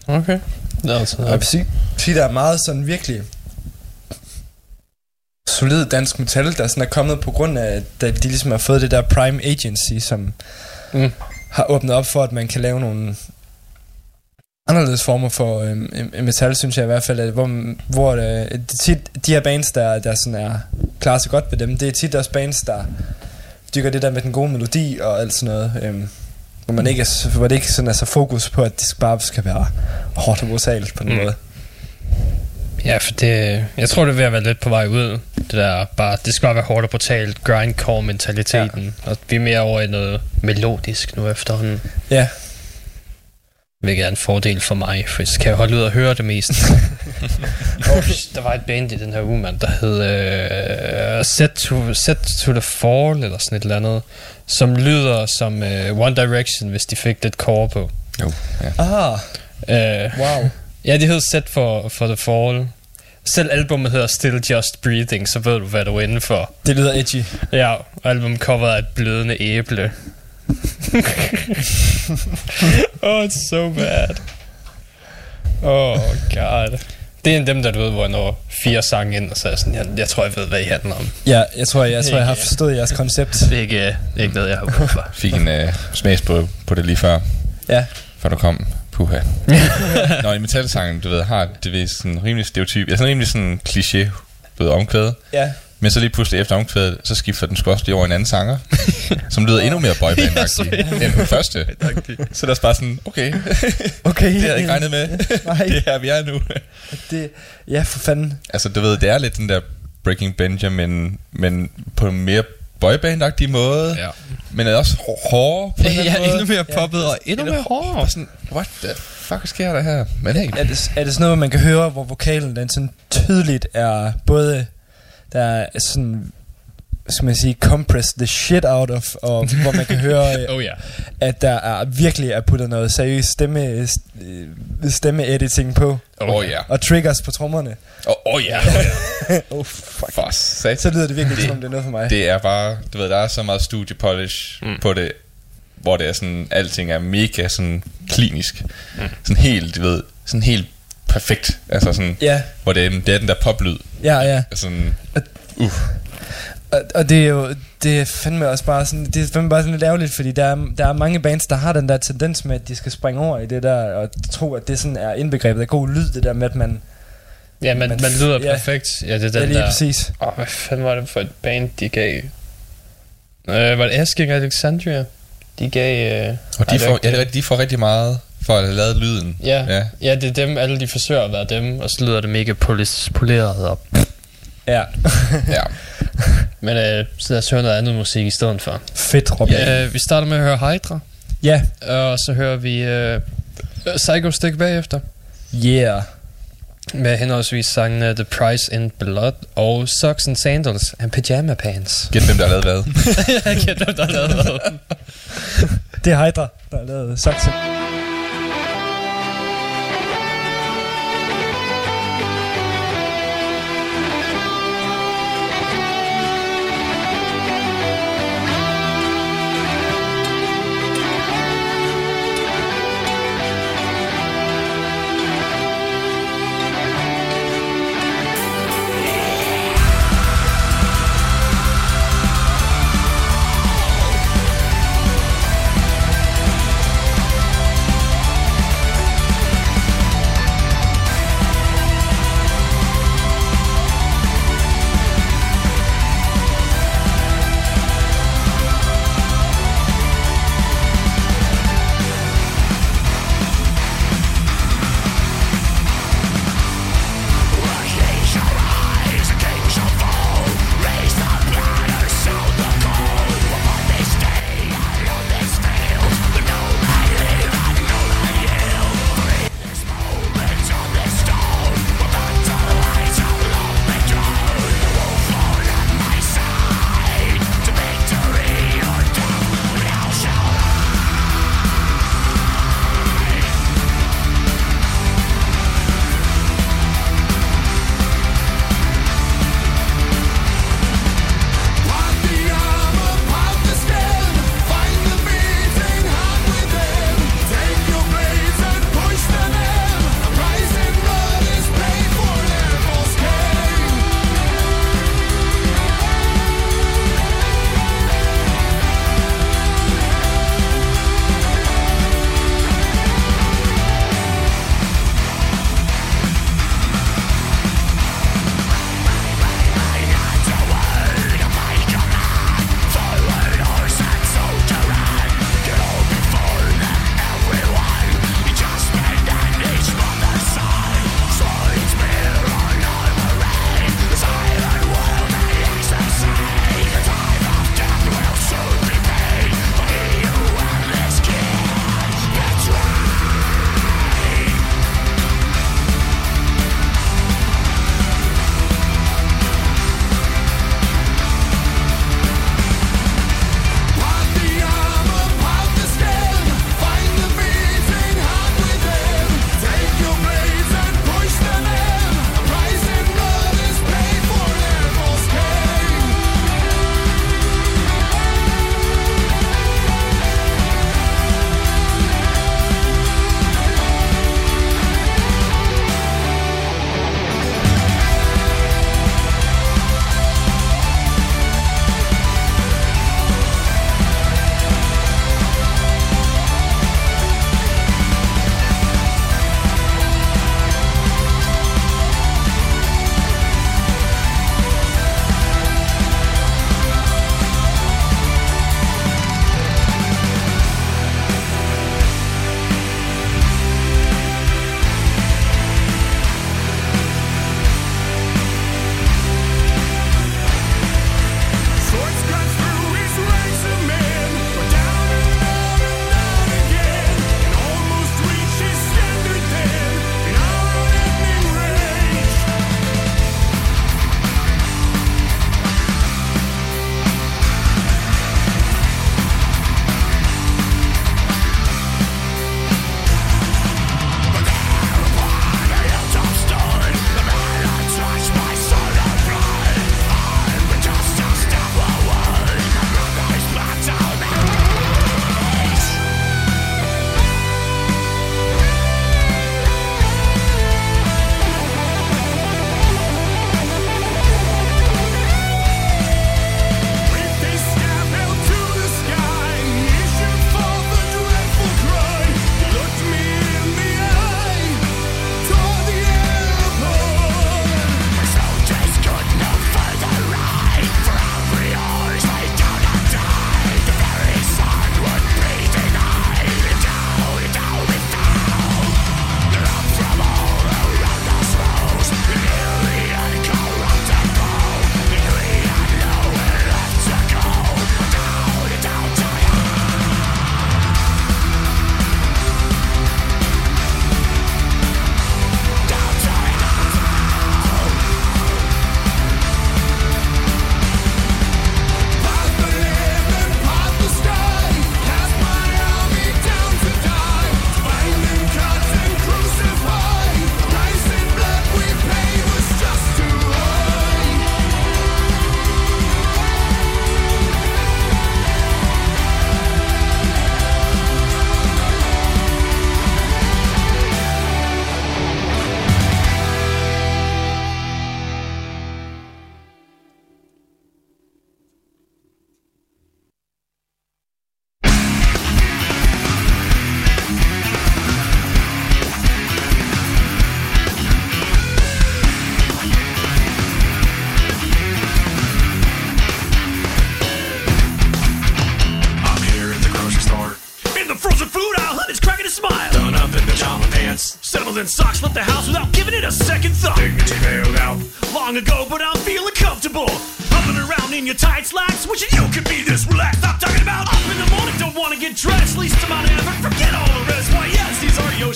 Okay. Det er altså og jeg vil sige, sige, der er meget sådan virkelig solid dansk metal, der sådan er kommet på grund af, at de ligesom har fået det der Prime Agency, som Mm. har åbnet op for, at man kan lave nogle anderledes former for øhm, metal, synes jeg i hvert fald, at hvor, hvor øh, det tit, de her bands, der, der sådan er klarer sig godt ved dem, det er tit også bands, der dykker det der med den gode melodi og alt sådan noget, øhm, hvor, man ikke er, hvor det ikke sådan er så fokus på, at det bare skal være hårdt og brutalt på den Mm. måde. Ja, for det, jeg tror, det er ved at være lidt på vej ud. Det der bare, det skal bare være hårdt og brutalt, grindcore mentaliteten. Ja. Og vi er mere over i noget melodisk nu efterhånden. Ja, Hvilket er en fordel for mig, for så kan jeg holde ud og høre det mest. *laughs* oh, der var et band i den her uge, mand, der hed uh, Set, to, Set to the Fall, eller sådan et eller andet, som lyder som uh, One Direction, hvis de fik lidt core på. Jo, ja. aha, Uh, wow. ja, det hed Set for, for the Fall. Selv albumet hedder Still Just Breathing, så ved du, hvad du er inde for. Det lyder edgy. Ja, og albumcoveret er et blødende æble. Oh, it's so bad. Oh, god. Det er en af dem, der du ved, hvor jeg når fire sange ind, og så er jeg sådan, jeg, jeg tror, jeg ved, hvad I handler om. Ja, jeg tror, jeg, jeg, tror, jeg har forstået jeres koncept. Det er ikke, det er ikke noget, jeg har brug for. *laughs* Fik en uh, smags på, på det lige før, Ja, før du kom. Puha. *laughs* Nå, i metalsangen, du ved, har det ved sådan rimelig stereotyp, ja, sådan rimelig sådan kliché, du ved, omkvæde. ja. Men så lige pludselig efter omkvædet, så skifter den sgu også lige over en anden sanger, som lyder endnu mere boyband-agtig *laughs* Ja, end den første. *laughs* Så der er bare sådan, okay, *laughs* Okay. det har jeg ikke regnet med. Nej. det er her, vi er nu. Det, ja, for fanden. Altså, du ved, det er lidt den der Breaking Benjamin, men på en mere boyband-agtig måde, Ja. men er også hår- hårdere på en Ja, måde. endnu mere poppet og endnu mere hård. Bare sådan, what the fuck sker der her? Men hey, Er det, er det sådan noget, man kan høre, hvor vokalen den sådan tydeligt er både, der er sådan, skal man sige, compress the shit out of, og hvor man kan høre, *laughs* Oh ja. at der er virkelig er puttet noget seriøst stemme, øh, stemme-editing på, oh, ja. og triggers på trommerne. Åh oh, ja. *laughs* oh, fuck. For sat. Så lyder det virkelig, Det- som om det er noget for mig. Det er bare, du ved, der er så meget studiepolish mm. på det, hvor det er sådan, alting er mega sådan klinisk. Mm. Sådan helt, du ved, sådan helt perfekt. Altså sådan, Ja, hvor det er, det er den der poplyd. ja, ja. Sådan, uh, Og, og det er jo det er fandme også bare sådan det er fandme bare sådan lidt ærgerligt, fordi der er, der er mange bands, der har den der tendens med, at de skal springe over i det der, og tro, at det sådan er indbegrebet af god lyd, det der med, at man... Ja, man, Men man lyder ja. perfekt. Ja, det er Ja, den lige der... præcis. Åh, oh, hvad fanden var det for et band, de gav? Øh, var det Asking Alexandria? De gav... Øh, og de får, ja, det de får rigtig meget For at have lavet lyden. Ja, Ja. ja. ja, det er dem, alle de forsøger at være dem, og så lyder det mega polis, poleret op. Ja. ja. *laughs* Men øh, så lad os høre noget andet musik i stedet for. Fedt, Robin. Ja, øh, vi starter med at høre Hydra, Ja. og så hører vi øh, Psycho Stick bagefter. Yeah. Med henholdsvis sangene The Price in Blood og Socks and Sandals and Pyjama Pants. Gæt hvem der har lavet hvad. *laughs* Jeg kan dem, der har lavet hvad. Det er Hydra, der har lavet Saxon. Thank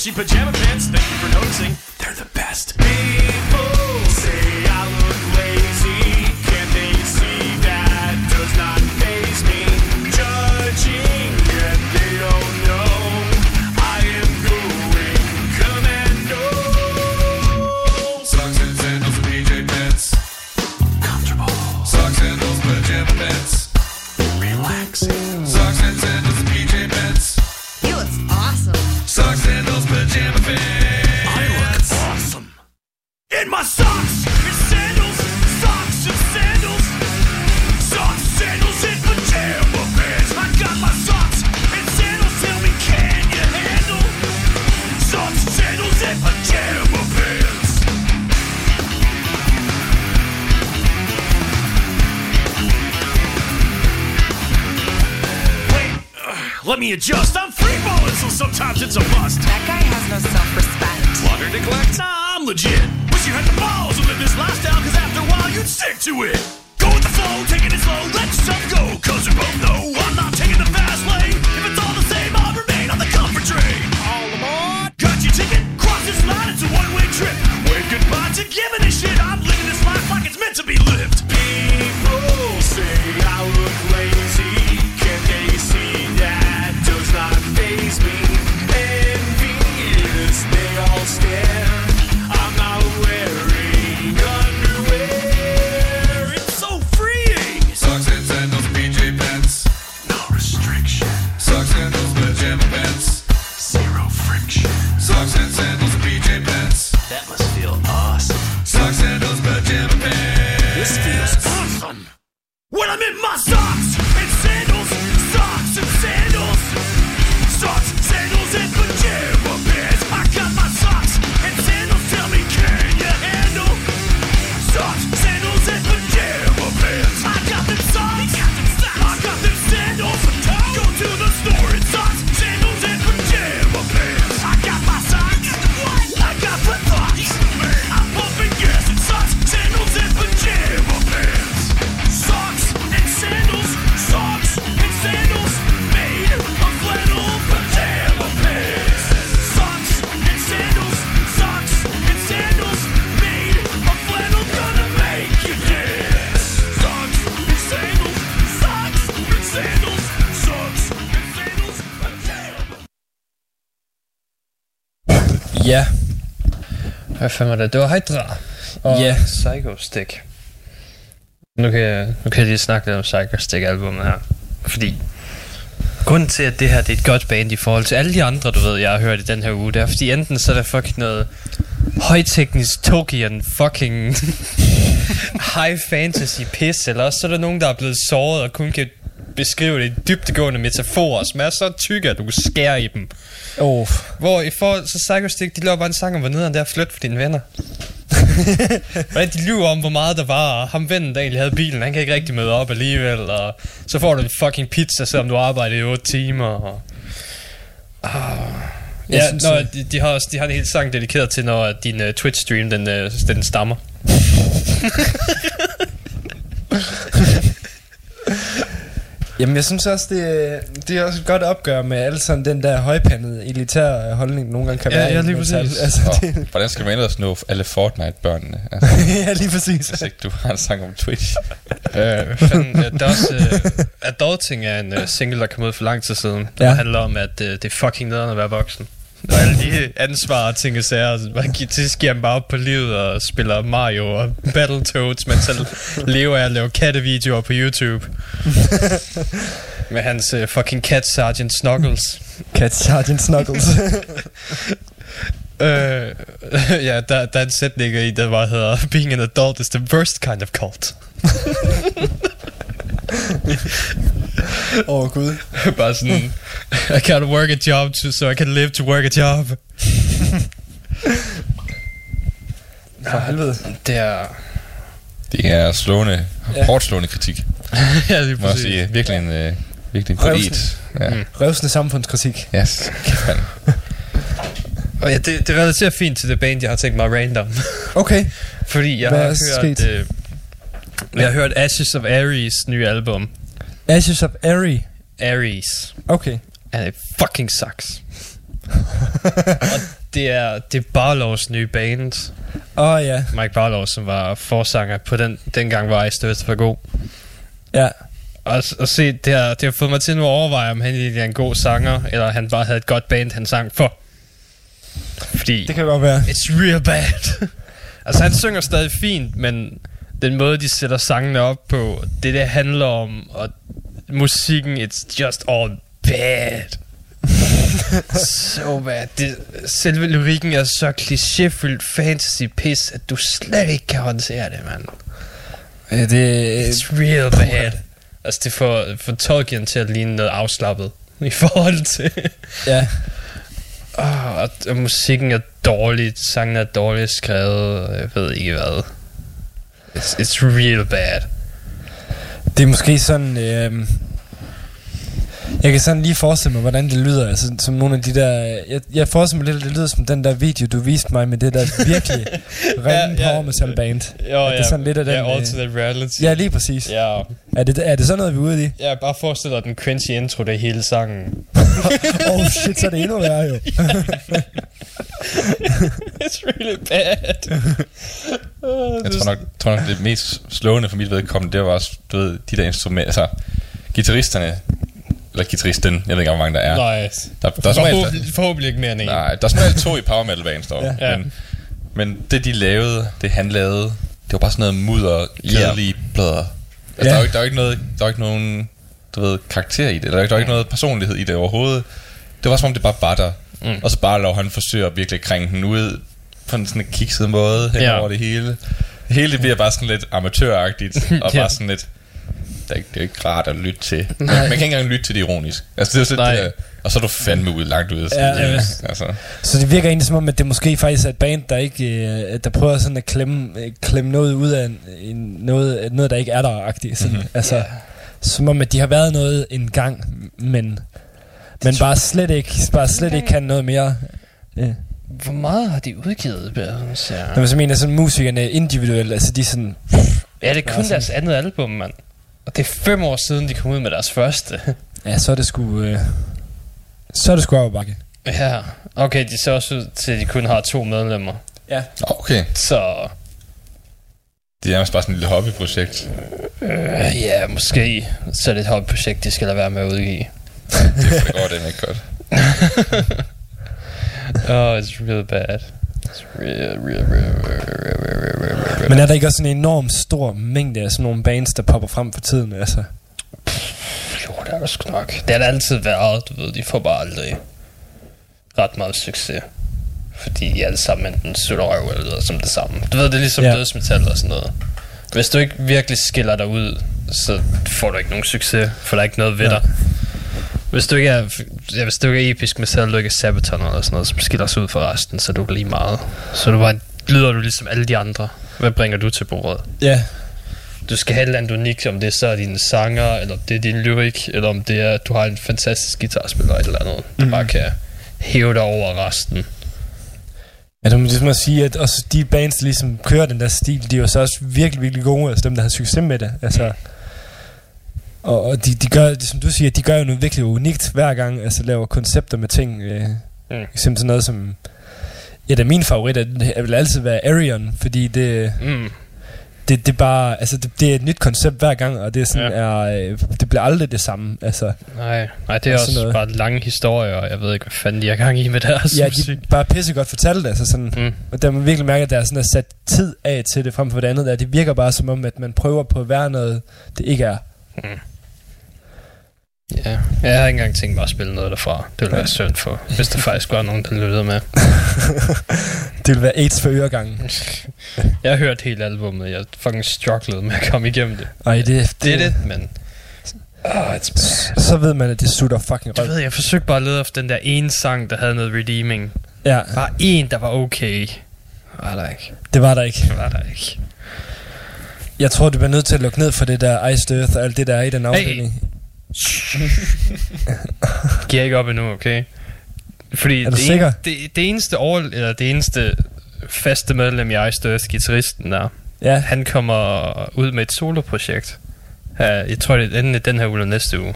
these are fanden var det? Det var Hydra. Og Ja. Psycho Stick. Nu kan, jeg, nu kan jeg lige snakke lidt om Psycho Stick albumet her. Fordi grunden til, at det her det er et godt band i forhold til alle de andre, du ved, jeg har hørt i den her uge, det er fordi enten så er der fucking noget højteknisk Tokian fucking *laughs* high fantasy pis, eller også så er der nogen, der er blevet såret og kun kan beskrive det i dybtegående metaforer, som er så tykke, at du kan skære i dem. Oh. Hvor i forhold til Psycho Stick, de laver bare en sang om, hvor nederen det er at flytte for dine venner. *laughs* Hvordan de lyver om, hvor meget der var, og ham vennen, der egentlig havde bilen, han kan ikke rigtig møde op alligevel, og så får du en fucking pizza, selvom du arbejder i 8 timer, og... Jeg Ja, synes, når, øh, de, de, har også, de har en hel sang dedikeret til, når din uh, Twitch-stream, den, uh, den stammer. *laughs* *laughs* Jamen, jeg synes også, det, det er også et godt opgør med alle sådan den der højpandede, elitære holdning, nogle gange kan Ja, være. ja, lige metal. præcis. Altså, Og, det, hvordan skal man ellers nå alle Fortnite-børnene? *laughs* Altså, ja, lige præcis. hvis ikke du har en sang om Twitch. Øh, fanden, ja, der er også... Uh, *laughs* Adulting er en uh, single, der kom ud for lang tid siden. Der ja. handler om, at uh, det er fucking nederen at være voksen. Og alle de ansvar og ting og sager, så man giver han bare op på livet og spiller Mario og Battletoads, men så lever af at lave kattevideoer på YouTube. *laughs* Med hans uh, fucking cat Sergeant Snuggles. Cat Sergeant Snuggles. *laughs* Øh, ja, der, der er en sætning i, der bare hedder Being an adult is the worst kind of cult. *laughs* Åh, oh, gud. bare sådan, I gotta work a job to, so I can live to work a job. *laughs* For helvede. Det er... Det er slående, Ja. hårdt slående kritik. *laughs* ja, Må jeg præcis. sige. Virkelig en, øh, virkelig en poet. Ja. Mm. Røvsende samfundskritik. Yes. *laughs* Og ja, det, det relaterer fint til det band, jeg har tænkt mig random. Okay. Fordi jeg Hvad har er hørt... Øh, jeg har hørt Ashes of Aries nye album. Ashes of Airy. Aries. Okay. And it fucking sucks. *laughs* og det er, det er Barlows nye band. Åh oh, ja. Mike Barlow, som var forsanger på den, dengang var I stødt for god. Ja. Og, og se, det har, det har fået mig til nu at overveje, om han egentlig er en god sanger, eller han bare havde et godt band, han sang for. Fordi... Det kan godt være. It's real bad. *laughs* altså, han synger stadig fint, men den måde, de sætter sangene op på, det det handler om, og musikken, it's just all bad. *laughs* so bad. Det, selve lyrikken er så klichéfyldt fantasy-pis, at du slet ikke kan håndtere det, mand. Ja, det... It's real bad. Altså, det får, får Tolkien til at ligne noget afslappet i forhold til... Ja. Oh, og, og musikken er dårlig, sangen er dårligt skrevet, jeg ved ikke hvad. It's, it's real bad. Det er måske sådan... Øh, jeg kan sådan lige forestille mig, hvordan det lyder. Altså, som nogle af de der... Jeg, jeg forestiller mig lidt, at det lyder som den der video, du viste mig med det der virkelig ringe *laughs* Ja, ja. power metal band. Jo, At det er sådan lidt af den... Ja, øh, alternate reality. Ja, lige præcis. Ja, Er det, er det sådan noget, vi er ude i? jeg bare forestiller den cringy intro, det er hele sangen. *laughs* oh shit, så er det endnu værre jo. *laughs* It's really bad. Uh, Jeg tror nok, tror nok det mest slående for mit vedkommende, det var også, du ved, de der instrumenter, altså, gitarristerne, eller gitarristen, jeg ved ikke, hvor mange der er. Nej. Der, der er Forhåbentlig, forhåbentlig ikke mere end en. nej, der er som to i power metal bands, dog. Ja. Men, men det, de lavede, det han lavede, det var bare sådan noget mudder, kedelige blader. Altså, Ja. der, er jo ikke, der er ikke noget, der er ikke nogen, du ved, karakter i det. Der er, jo ikke- der er ikke noget personlighed i det overhovedet. Det var som om, det bare var der. Mm. Og så bare lov han forsøger at virkelig krænge den ud på en sådan kikset måde hen Ja. over det hele. Det hele det bliver bare sådan lidt amatøragtigt, *laughs* og Ja. bare sådan lidt... Det er, ikke, det er ikke rart at lytte til. Man, man kan ikke engang lytte til det ironisk. Altså, det er sådan, det og så er du fandme ude, langt ude. Ja, Sådan, ja. altså. Så det virker egentlig som om, at det måske faktisk er et band, der ikke øh, der prøver sådan at klemme, øh, klemme noget ud af en, en, noget, noget, der ikke er der-agtigt. Sådan. Mm-hmm. Altså, som om, at de har været noget en gang, men, men bare slet ikke, bare slet ikke kan noget mere. Ja. Hvor meget har de udgivet? Ja. Når man så mener sådan musikerne individuelt, altså de er sådan... ja, det er kun deres andet album, mand. Og det er fem år siden, de kom ud med deres første. Ja, så er det sgu... Øh, så er det sgu op bakke. ja, okay, de ser også ud til, at de kun har to medlemmer. Ja. Okay, Så det er nærmest bare sådan et lille hobbyprojekt. øh, ja, måske så er det et hobbyprojekt, de skal lade være med at udgive. Det går det ikke godt. *laughs* oh, it's really bad. It's real, real, real, Men er der ikke også en enorm stor mængde af sådan nogle bands, der popper frem for tiden, altså? Jo, det er der sgu nok. Det har det altid været, du ved. De får bare aldrig ret meget succes. Fordi de alle sammen enten sutter røv eller lyder som det samme. Du ved, det er ligesom ja. dødsmetal og sådan noget. Hvis du ikke virkelig skiller dig ud, så får du ikke nogen succes, for der er ikke noget ved ja. dig. Hvis du ikke er, ja, hvis du ikke er episk ikke er Sabaton eller sådan noget, som skiller sig ud fra resten, så er du lige meget. Så er du bare, lyder du ligesom alle de andre. Hvad bringer du til bordet? Ja, Du skal have et eller andet unikt, om det så er dine sanger, eller om det er din lyrik, eller om det er, at du har en fantastisk guitarspiller eller et eller andet, der Mhm. bare kan hæve dig over resten. Ja, det må ligesom at sige, at også de bands, der ligesom kører den der stil, de er jo så også virkelig, virkelig gode, altså dem, der har succes med det. Altså, og, og de, de gør, som du siger, de gør jo noget virkelig unikt hver gang, altså laver koncepter med ting. Øh, Mm. Eksempel sådan noget som, et af mine favoritter, det vil altid være Arion, fordi det, Mm. det, det er bare, altså det, det er et nyt koncept hver gang, og det er sådan, ja. er, øh, det bliver aldrig det samme. Altså, Nej, nej, det er Og også noget. bare lange historier, og jeg ved ikke, hvad fanden de er gang i med deres ja, musik. de er bare pissegodt fortalt, altså sådan, Mm. Og der man virkelig mærker, at der er sådan er sat tid af til det frem for det andet. Der. Det virker bare som om, at man prøver på at være noget, det ikke er. Ja, jeg har ikke engang tænkt mig at spille noget derfra. Det ville være synd for, hvis der faktisk var nogen, der lyttede med. *laughs* Det vil være AIDS for øregangen. *laughs* Jeg har hørt hele albumet, jeg fucking strugglede med at komme igennem det. Ej, det, Det er det, men... Oh, it's. Så ved man, at det sutter fucking Du røv. ved, jeg forsøgte bare at lede efter den der ene sang, der havde noget redeeming. Ja, Bare en, der var okay. Var der ikke. det var der ikke. Var der ikke. Jeg tror, du bliver nødt til at lukke ned for det der Ice Earth og alt det der er i den afdeling. *laughs* Giver ikke op endnu, okay? Fordi Er du det, sikker? det, det, eneste over, eller det eneste faste medlem, jeg er guitaristen der, Ja. han kommer ud med et soloprojekt. Jeg tror, det er enten den her uge eller næste uge.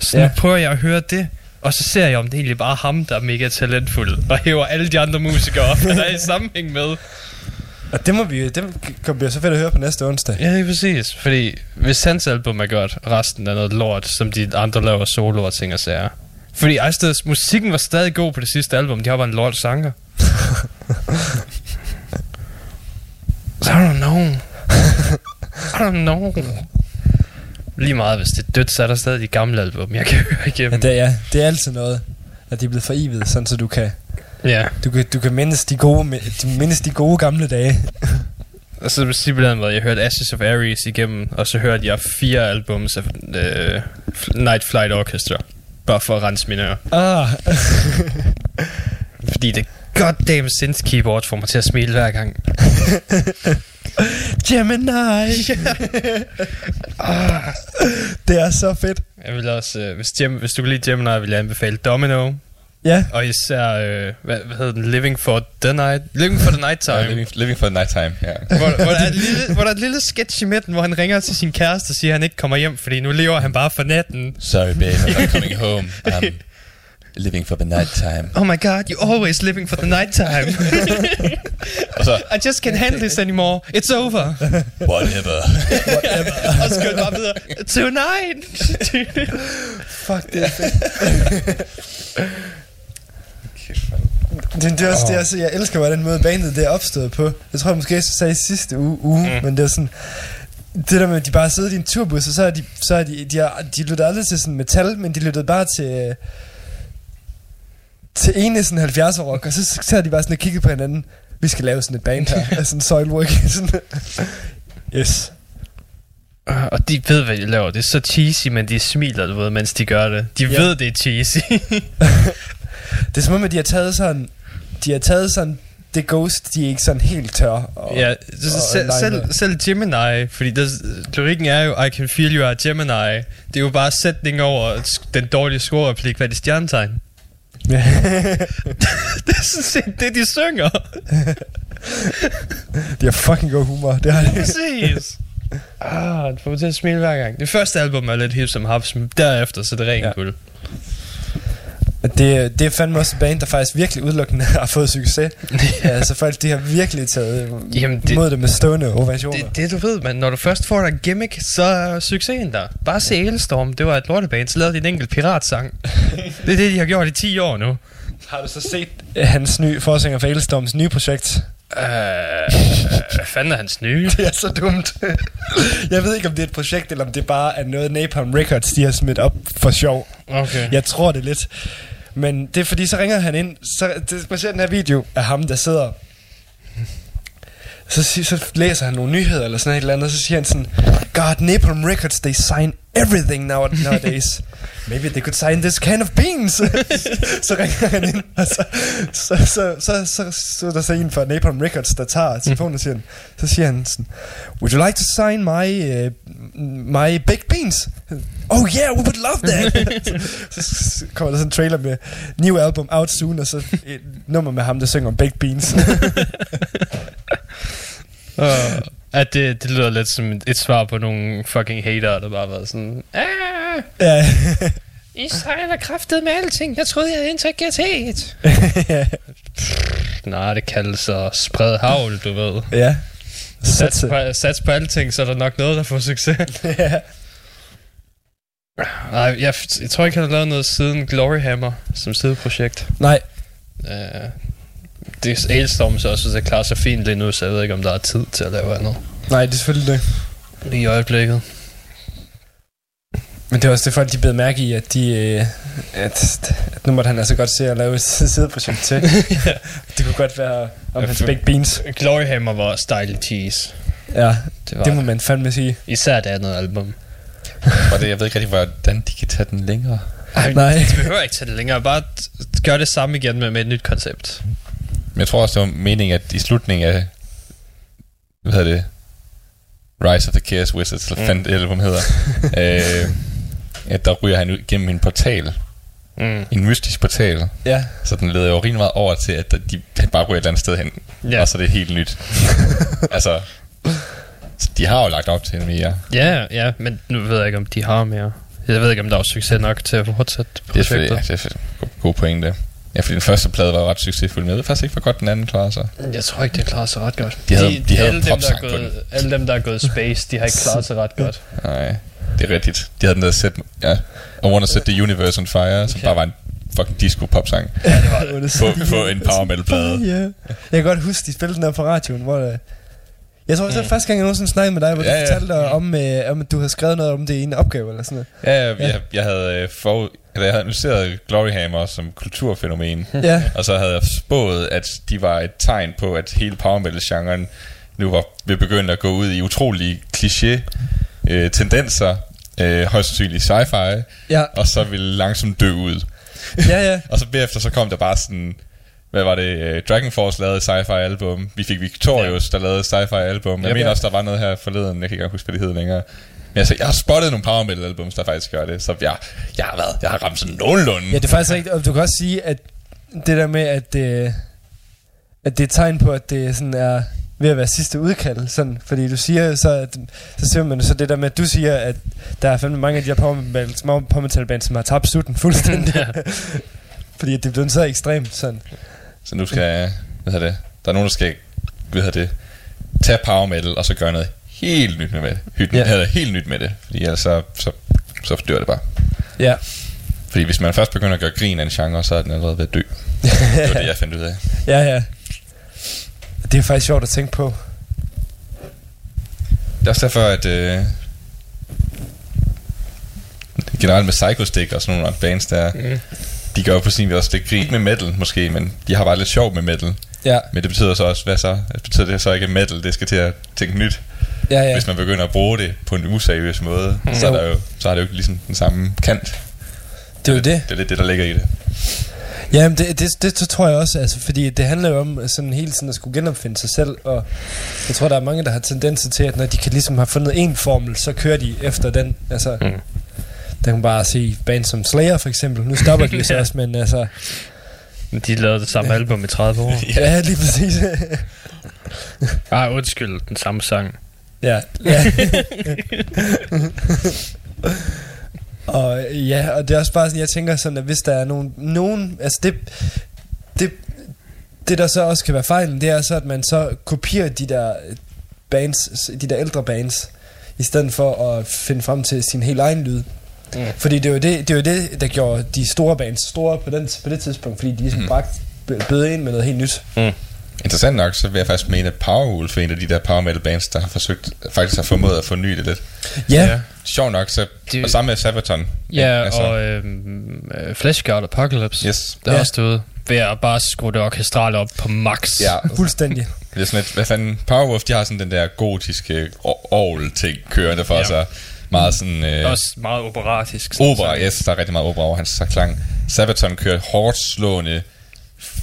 Så ja. Nu prøver jeg at høre det, og så ser jeg, om det egentlig bare ham, der er mega talentfuld, og hæver alle de andre musikere op, *laughs* der er i sammenhæng med. Og det må vi det bliver så fedt at høre på næste onsdag. Ja, det er præcis. Fordi hvis hans album er godt, resten er noget lort, som de andre laver solo og ting og sager. Fordi Ejsteds musikken var stadig god på det sidste album. De har bare en lort sanger. *laughs* I don't know. I don't know. Lige meget, hvis det er dødt, så er der stadig de gamle album, jeg kan høre Ja, igennem. det, er, det er altid noget, at de er blevet forivet, sådan så du kan, Ja. du kan, du kan mindes, de gode, du mindes de gode gamle dage. *laughs* Og så simpelthen været, jeg hørte Ashes of Aries igennem, og så hørte jeg fire albums af øh, Night Flight Orchestra. Bare for at rense mine ører. Ah, *laughs* Fordi det goddamn synth keyboard får mig til at smile hver gang. *laughs* Gemini! ah, det er så fedt. Jeg vil også, øh, hvis, Gem, hvis du kan lide Gemini, vil jeg anbefale Domino. Ja, Og især, øh, hvad, hvad hedder den? Living for the Night. Living for the Night Time. Uh, living, living for the night time, ja. hvor, hvor, der er et lille, hvor der er et lille sketch i midten, hvor han ringer til sin kæreste og siger, at han ikke kommer hjem, fordi nu lever han bare for natten. Sorry babe, I'm not coming home. I'm living for the night time. Oh my god, you're always living for the night time. Så, I just can't handle this anymore. It's over. whatever. og så kører bare videre. Tonight. *laughs* fuck, det er fedt. *laughs* Det, det er også det, altså, jeg elsker, hvordan måde bandet det er opstået på. Jeg tror, jeg måske jeg sagde i sidste uge, uge mm. men det er sådan... Det der med, at de bare sidder i en turbus, og så er de, så er de, de, har, de lyttede aldrig til sådan metal, men de lyttede bare til, til ene sådan 70'er rock, og så, så har de bare sådan og kigget på hinanden. Vi skal lave sådan et band her, altså sådan Soilwork. *laughs* sådan. Yes. Uh, og de ved, hvad de laver. Det er så cheesy, men de smiler, du ved, mens de gør det. De Ja. ved, det er cheesy. *laughs* Det er som om, at de har taget sådan... De har taget sådan... Det Ghost, de er ikke sådan helt tør. Og, ja, så, og selv, selv, selv Gemini, fordi der, lyrikken er jo, I can feel you are Gemini. Det er jo bare sætning over den dårlige scorereplik, hvad er det stjernetegn? Ja. *laughs* det er sådan set det, de synger. *laughs* de har fucking god humor. Det har de. *laughs* Præcis. Ah, det får mig til at smile hver gang. Det første album er lidt hip som haps, men derefter så er det rent ja. guld. Det, det er fandme også et band, der faktisk virkelig udelukkende *laughs* har fået succes. ja, *laughs* altså folk, de har virkelig taget Jamen, det, mod det med stående ovationer. Det, det du ved, man, når du først får dig gimmick, så er succesen der. Bare se Elstorm, det var et lorteband, så lavede de en enkelt piratsang. *laughs* det er det, de har gjort i 10 år nu. Har du så set hans nye forsanger for Elstorms nye projekt? Øh, hvad fanden er hans nye? Det er så dumt. jeg ved ikke, om det er et projekt, eller om det bare er noget Napalm Records, de har smidt op for sjov. Okay. Jeg tror det lidt. Men det er fordi, så ringer han ind, så det, man ser den her video af ham, der sidder. Så, så læser han nogle nyheder eller sådan et eller andet, og så siger han sådan, God, Napalm Records, they sign everything now, nowadays. *laughs* Maybe they could sign this can of beans. *laughs* så ringer han ind, og så, så, så, så, så, så, er der så en fra Napalm Records, der tager telefonen og siger, han, så siger han sådan, Would you like to sign my, uh, my baked beans? Oh yeah, we would love that. *laughs* så, så kommer der sådan en trailer med new album out soon, og så et nummer med ham, der synger om baked beans. Uh, at det, det lyder lidt som et, svar på nogle fucking hater, der bare har været sådan, ah, ja. I sejler kraftet med alting. Jeg troede, jeg havde integritet. *laughs* ja. Nej, det kaldes så spred havl, du ved. ja. Sats på, sats på alting, så er der nok noget, der får succes. *laughs* ja. Ej, jeg, jeg tror ikke, han har lavet noget siden Gloryhammer som sideprojekt. Nej, Uh, det er Ailstorm så også, det klarer sig fint lige nu, så jeg ved ikke, om der er tid til at lave andet. nej, det er selvfølgelig det. Lige i øjeblikket. Men det er også det folk, de blev mærke i, at, de, øh, at, at nu måtte han altså godt se at lave et *laughs* sideprojekt til. *laughs* det kunne godt være om Ja, hans baked beans. Gloryhammer var style cheese. Ja, Det var det må man fandme sige. Især det andet album. *laughs* Og det, jeg ved ikke rigtig, hvordan de kan tage den længere. Ej, Nej. Det behøver ikke tage det længere. Bare t- gør det samme igen med, med et nyt koncept. Men jeg tror også, det var meningen, at i slutningen af, hvad hedder det, Rise of the Chaos Wizards, eller Mm. fandt det album hedder, *laughs* øh, at der ryger han ud gennem en portal Mm. En mystisk portal. Ja. Så den leder jo rimelig meget over til, at de bare ryger et eller andet sted hen. Ja. Og så er det helt nyt. *laughs* altså, så de har jo lagt op til en mere. Ja, ja, men nu ved jeg ikke, om de har mere. Jeg ved ikke, om der er succes nok til at fortsætte Det er projektet. ja, det er god, god pointe. Ja, fordi den første plade var ret succesfuld, men jeg ved faktisk ikke, hvor godt den anden klarer sig. Jeg tror ikke, det klarer sig ret godt. De havde- de havde alle, dem, der er gået, alle dem, der er gået space, de har ikke klaret sig ret godt. *laughs* Nej, det er rigtigt. De havde den der set, ja, I Wanna Set the Universe on Fire, som Ja. bare var en fucking disco-pop-sang. Ja, det var det. på, på en power metal plade. *laughs* Ja. Jeg kan godt huske, de spillede den der på radioen, hvor der, jeg tror, det var Mm. første gang, jeg nogensinde snakkede med dig, hvor Ja, du ja. fortalte dig om, øh, om, at du havde skrevet noget om det i en opgave eller sådan noget. Ja, ja, jeg, jeg havde øh, for, eller jeg havde analyseret Gloryhammer som kulturfænomen. *laughs* Ja. Og så havde jeg spået, at de var et tegn på, at hele power metal-genren nu var ved begyndt at gå ud i utrolige kliché øh, tendenser, øh, højst sandsynligt sci-fi, Ja. og så ville langsomt dø ud. Ja, ja. *laughs* og så bagefter så kom der bare sådan, hvad var det, øh, Dragon Force lavede sci-fi album, vi fik Victorious, der lavede sci-fi album, jeg Ja, mener ja. også, der var noget her forleden, jeg kan ikke huske, hvad det hed længere. Men altså, jeg har spottet nogle power metal albums, der faktisk gør det, så jeg, jeg har været, jeg har ramt sådan nogenlunde. Ja, det er faktisk rigtigt. Og du kan også sige, at det der med, at, øh, at det er et tegn på, at det sådan er ved at være sidste udkald. Sådan, fordi du siger så, at, så siger man så det der med, at du siger, at der er fandme mange af de her power metal- bands, som har tabt sutten fuldstændig. Ja. *laughs* fordi det er blevet så ekstremt sådan. Så nu skal jeg, hvad hedder det, der er nogen, der skal, hvad hedder det, tage power metal, og så gøre noget helt nyt med det. Hytten, Ja. ja. helt nyt med det, fordi ellers så, så, så dør det bare. Ja. Fordi hvis man først begynder at gøre grin af en genre, så er den allerede ved at dø. *laughs* det var det, jeg fandt ud af. Ja, ja. Det er faktisk sjovt at tænke på. Det er også derfor, at øh, generelt med Psycho Stick og sådan nogle bands der, Mm. De gør på sin vis også lidt grin med metal måske, men de har bare lidt sjov med metal. Ja. Men det betyder så også, hvad så? Det betyder det så ikke, at metal det skal til at tænke nyt. Ja, ja. Hvis man begynder at bruge det på en useriøs måde, så, er der jo, så har det jo ikke ligesom den samme kant. Det er jo det. Det er lidt det, der ligger i det. Ja, det, det, det, det tror jeg også, altså, fordi det handler jo om sådan hele tiden at skulle genopfinde sig selv, og jeg tror, der er mange, der har tendenser til, at når de kan ligesom have fundet en formel, så kører de efter den. Altså, Mm. Der kan man bare se band som Slayer for eksempel. Nu stopper de *laughs* så også, men altså, Men De lavede det samme album i 30 år. *laughs* ja, lige præcis. *laughs* Ej, undskyld, den samme sang. ja, ja. og ja, og det er også bare sådan, jeg tænker sådan, at hvis der er nogen, nogen altså det, det, det der så også kan være fejlen, det er så, at man så kopierer de der bands, de der ældre bands, i stedet for at finde frem til sin helt egen lyd. Mm. Fordi det er, jo det, det jo det, der gjorde de store bands store på, den, på det tidspunkt, fordi de ligesom mm. bragte bød ind med noget helt nyt. Mm. Interessant nok, så vil jeg faktisk mene, at Powerwolf er en af de der power metal bands, der har forsøgt, faktisk har formået at forny det lidt. Ja, Ja. Sjov nok, så, Det- og sammen med Sabaton. Ja, altså, og øhm, øh, Fleshguard Apocalypse, Yes. der er Ja. også derude. Ved at bare skrue det orkestrale op på max. Ja, fuldstændig. det er sådan et, hvad fanden, Powerwolf, de har sådan den der gotiske orgel-ting kørende for Ja. ja. sig. Meget sådan... Øh, Også meget operatisk. sådan opera, så. yes, der er rigtig meget opera over hans klang. Sabaton kører hårdt slående,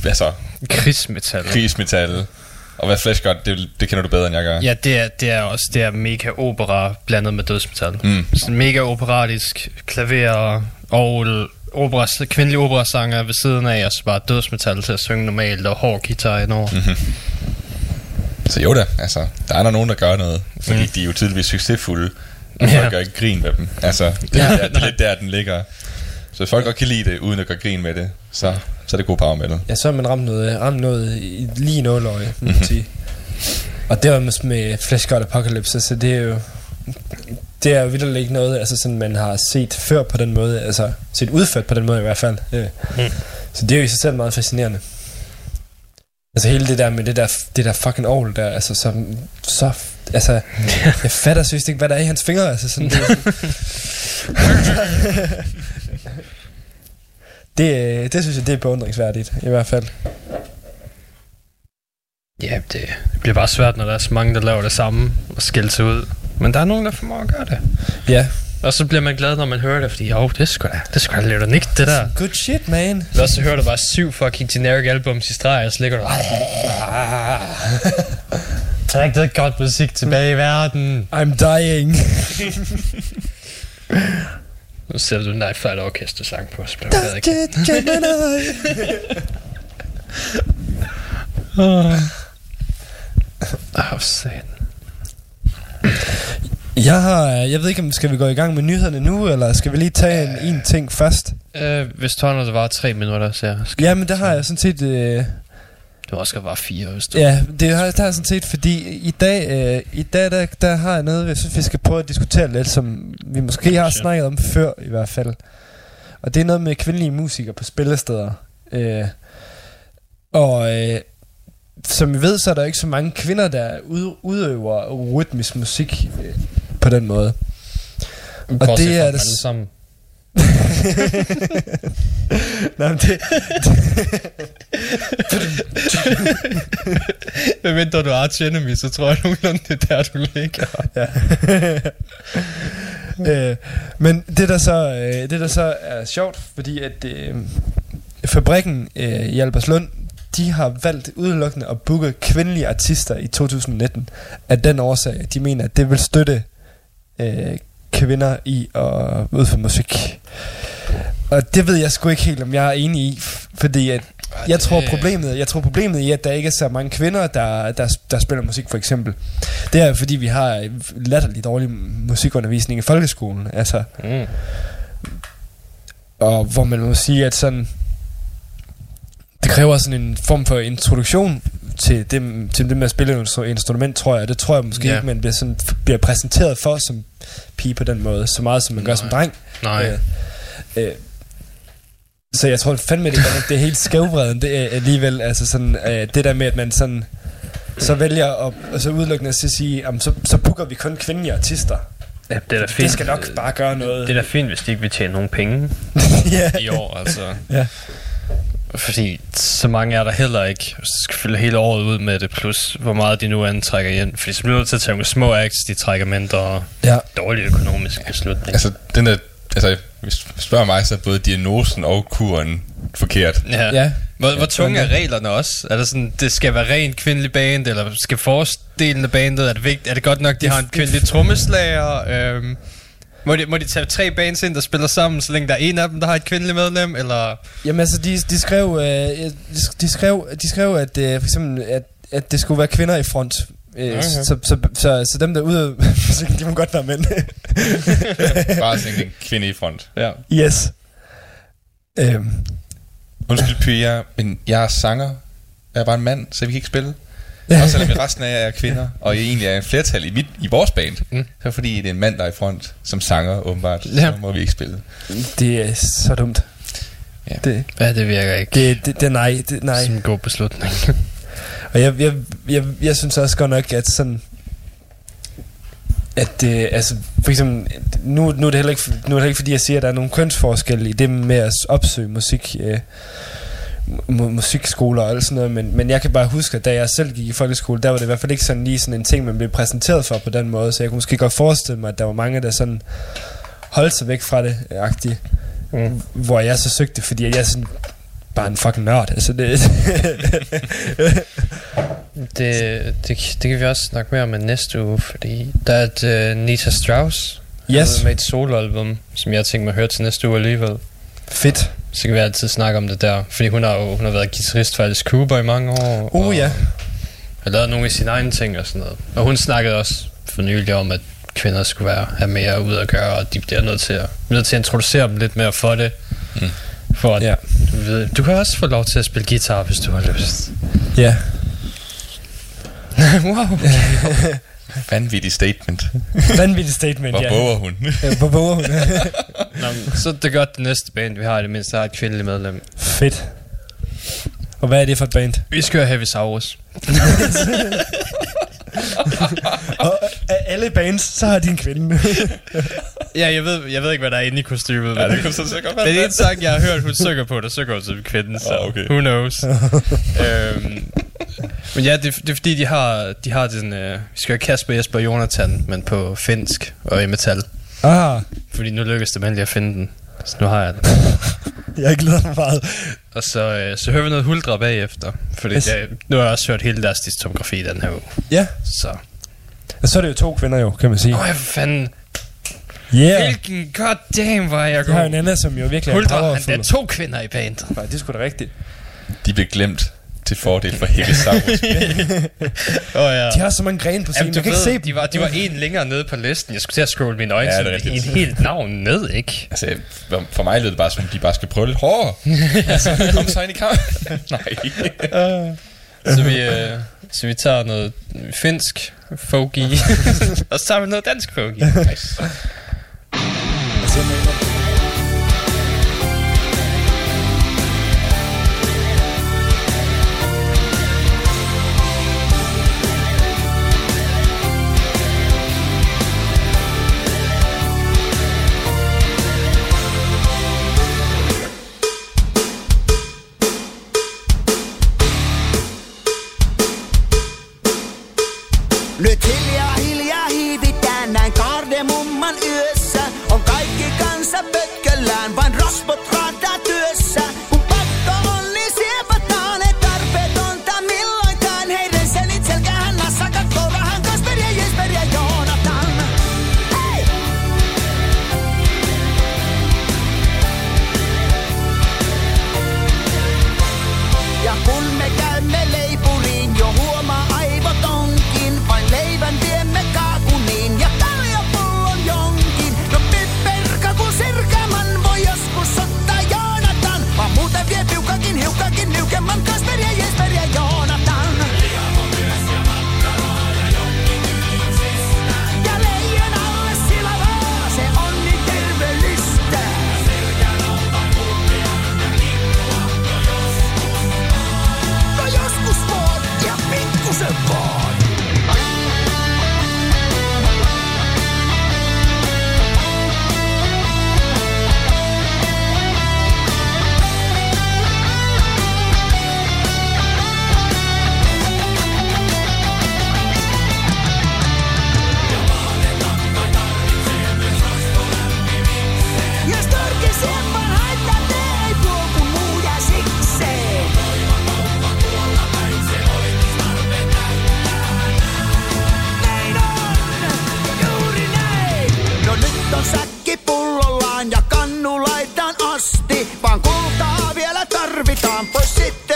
altså Krigsmetal. krigsmetal. Og hvad Flash gør, det, det kender du bedre, end jeg gør. Ja, det er, det er også det er mega opera blandet med dødsmetal. Mm. Sådan mega operatisk, klaver, orgel, opera, kvindelige operasanger ved siden af, og så bare dødsmetal til at synge normalt, og hård guitar indover. Mm-hmm. Så jo da, altså, der er der nogen, der gør noget, fordi mm. de er jo tydeligvis succesfulde, og Ja. folk gør ikke grin med dem. Altså, det, Ja, ja, er, det er lidt der, den ligger. Så hvis folk godt kan lide det, uden at gøre grin med det, så, så er det god power. Ja, så har man ramt noget, ramt noget i, lige i nåløje, må Mhm. man sige. Og det var med, med Flash God Apocalypse, så det er jo... Det er jo vildt ikke noget, altså sådan, man har set før på den måde, altså set udført på den måde i hvert fald. Mm. Så det er jo i sig selv meget fascinerende. Altså hele det der med det der, det der fucking ovl der, altså så, så altså, jeg fatter seriøst ikke, hvad der er i hans fingre, altså sådan, det, *laughs* det, øh, det synes jeg, det er beundringsværdigt, i hvert fald. Ja, det, det bliver bare svært, når der er så mange, der laver det samme og skiller sig ud. Men der er nogen, der formår at gøre det. Ja. Og så bliver man glad, når man hører det, fordi jo, det er sgu da, det er sgu da lidt unikt, det der. Good shit, man. Og så hører du bare syv fucking generic albums i streg, og så ligger du... *laughs* Træk det godt musik tilbage i verden. I'm dying. *laughs* Nu sætter du Night Flight Orchestra sang på, så bliver jeg glad igen. *laughs* Åh, oh, satan. Jeg har, jeg ved ikke, om skal vi gå i gang med nyhederne nu, eller skal vi lige tage en, en ting først? Øh, hvis du der var tre minutter, så jeg skal... Ja, men det har jeg sådan set... Øh, Det var også godt bare fire, hvis du... ja, det har, det har jeg sådan set, fordi i dag, øh, i dag der, der har jeg noget, jeg synes, vi skal prøve at diskutere lidt, som vi måske har snakket om før i hvert fald. Og det er noget med kvindelige musikere på spillesteder. Øh, og øh, som vi ved, så er der ikke så mange kvinder, der ud, udøver rytmisk musik øh, på den måde. Og Bortset det er det alle sammen. *laughs* Nej, men det, Hvad venter du Arch Enemy, så tror jeg nogenlunde, det er der, du ligger. *laughs* ja. øh, men det der så øh, det der så er sjovt, fordi at øh, fabrikken øh, i Albertslund, de har valgt udelukkende at booke kvindelige artister i 2019 af den årsag, at de mener, at det vil støtte øh, kvinder i at udføre musik. Og det ved jeg sgu ikke helt, om jeg er enig i, fordi at jeg tror problemet, jeg tror problemet i, at der ikke er så mange kvinder, der, der, der spiller musik for eksempel. Det er fordi, vi har latterligt dårlig musikundervisning i folkeskolen. Altså, Mm. og hvor man må sige, at sådan, det kræver sådan en form for introduktion til det, til det med at spille et instru- instrument, tror jeg. Det tror jeg måske ja. ikke, man bliver, sådan, bliver præsenteret for som pige på den måde, så meget som man gør som Nej. dreng. Nej. Øh, øh, så jeg tror fandme, det, er, det er helt skævvreden det er alligevel. Altså sådan, øh, det der med, at man sådan, så vælger at og så udelukkende at sige, jamen, så, så booker vi kun kvindelige artister. Ja, det er da fint. Det skal nok bare gøre noget. Det er da fint, hvis de ikke vil tjene nogen penge *laughs* ja. i år, altså. Ja. Fordi så mange er der heller ikke. Så skal fylde hele året ud med det, plus hvor meget de nu antrækker ind. Fordi så bliver du nødt til at tage nogle små acts, de trækker mindre Ja. dårlig økonomisk beslutning. Altså, den der, altså, hvis du spørger mig, så er både diagnosen og kuren forkert. Ja. Ja. Hvor, hvor tunge er reglerne også? Er det sådan, det skal være rent kvindelig band, eller skal forestelen af bandet, er det, vigtigt, er det godt nok, de har en kvindelig trommeslager? Øhm, må, de, må de tage tre bands ind, der spiller sammen, så længe der er en af dem, der har et kvindeligt medlem, eller... Jamen altså, de, de skrev, øh, de, de skrev, de skrev at, øh, for eksempel, at, at det skulle være kvinder i front. Øh, Okay. så, så, så, så, så dem der ude, *laughs* de må godt være mænd. *laughs* Bare sådan en kvinde i front. Ja. yes. Øhm, Undskyld, Pia, men jeg er sanger. Jeg er bare en mand, så vi kan ikke spille. Også selvom i resten af jer er kvinder, og I egentlig er en flertal i, mit, i vores band, Mm. så fordi det er en mand, der er i front som sanger, åbenbart, Ja. ja. så må vi ikke spille. det er så dumt. Ja. Det, Ja, det virker ikke det, det, det, nej, det, nej. som en god beslutning. *laughs* Og jeg, jeg, jeg, jeg synes også godt nok, at sådan... At øh, altså, for eksempel, nu, nu, er det heller ikke, nu er det heller ikke fordi, jeg siger, at der er nogle kønsforskelle i det med at opsøge musik, øh, mu- musikskoler og alt sådan noget, men, men jeg kan bare huske, at da jeg selv gik i folkeskole, der var det i hvert fald ikke sådan lige sådan en ting, man blev præsenteret for på den måde, så jeg kunne måske godt forestille mig, at der var mange, der sådan holdt sig væk fra det, agtigt, Mm. hvor jeg så søgte, fordi jeg sådan bare en fucking nørd, altså det... *laughs* Det, det, det kan vi også snakke mere om i næste uge, fordi der er et uh, Nita Strauss, Yes. med et soloalbum, som jeg tænker mig at høre til næste uge alligevel. Fedt. Så kan vi altid snakke om det der, fordi hun har jo hun har været guitarist for Alice Cooper i mange år. Uh, og ja. Har lavet nogle af sine egne ting og sådan noget. Og hun snakkede også for nylig om, at kvinder skulle være, have mere ud at gøre, og de bliver nødt til at, nødt til at introducere dem lidt mere for det. Mm. For at, Ja. du, ved, du kan også få lov til at spille guitar, hvis du har lyst. Ja. *laughs* wow. *laughs* Vanvittig statement. Vanvittigt statement, Hvor ja. våger hun? Ja, Hvor våger hun? *laughs* Nå, men så er det godt, det næste band, vi har det mindste, har et kvindeligt medlem. Fedt. Og hvad er det for et band? Vi skal høre Heavy Saurus. *laughs* Og af alle bands, så har de en kvinde. *laughs* Ja, jeg ved, jeg ved ikke, hvad der er inde i kostymet. Ja, men- det kunne så sikkert være Det er en sang, jeg har hørt, hun synger på, der synger hun til kvinden, så Ah, okay. who knows. øhm, men ja, det, det er fordi, de har, de har den, øh, vi skal høre Kasper, Jesper og Jonathan, men på finsk og i metal. ah, Fordi nu lykkes det endelig at finde den. Så nu har jeg den. *laughs* jeg glæder mig meget. Og så, øh, så hører vi noget huldre bagefter. Fordi Yes. jeg, nu har jeg også hørt hele deres diskografi den her uge. Ja, Så. og så er det jo to kvinder jo, kan man sige. Åh, oh, for fanden. Yeah. Hvilken goddamn var jeg god. har jo en anden, som jo virkelig er Huldra, han der er to kvinder i bandet. Nej, det er sgu da rigtigt. De blev glemt til fordel for Hekkesaurus. *laughs* Åh oh, ja. De har så mange grene på scenen. Jamen, Jeg du kan ikke ved, se dem. de var, de var en længere nede på listen. Jeg skulle til at scrolle mine øjne Ja, det er en helt navn ned, ikke? altså, for- for mig lød det bare som, de bare skal prøve lidt hårdere. *laughs* altså, kom så ind i kamp. *laughs* Nej. Så vi, øh, så vi tager noget finsk folky, og så tager vi noget dansk folky. Nice. tas, bet waar dat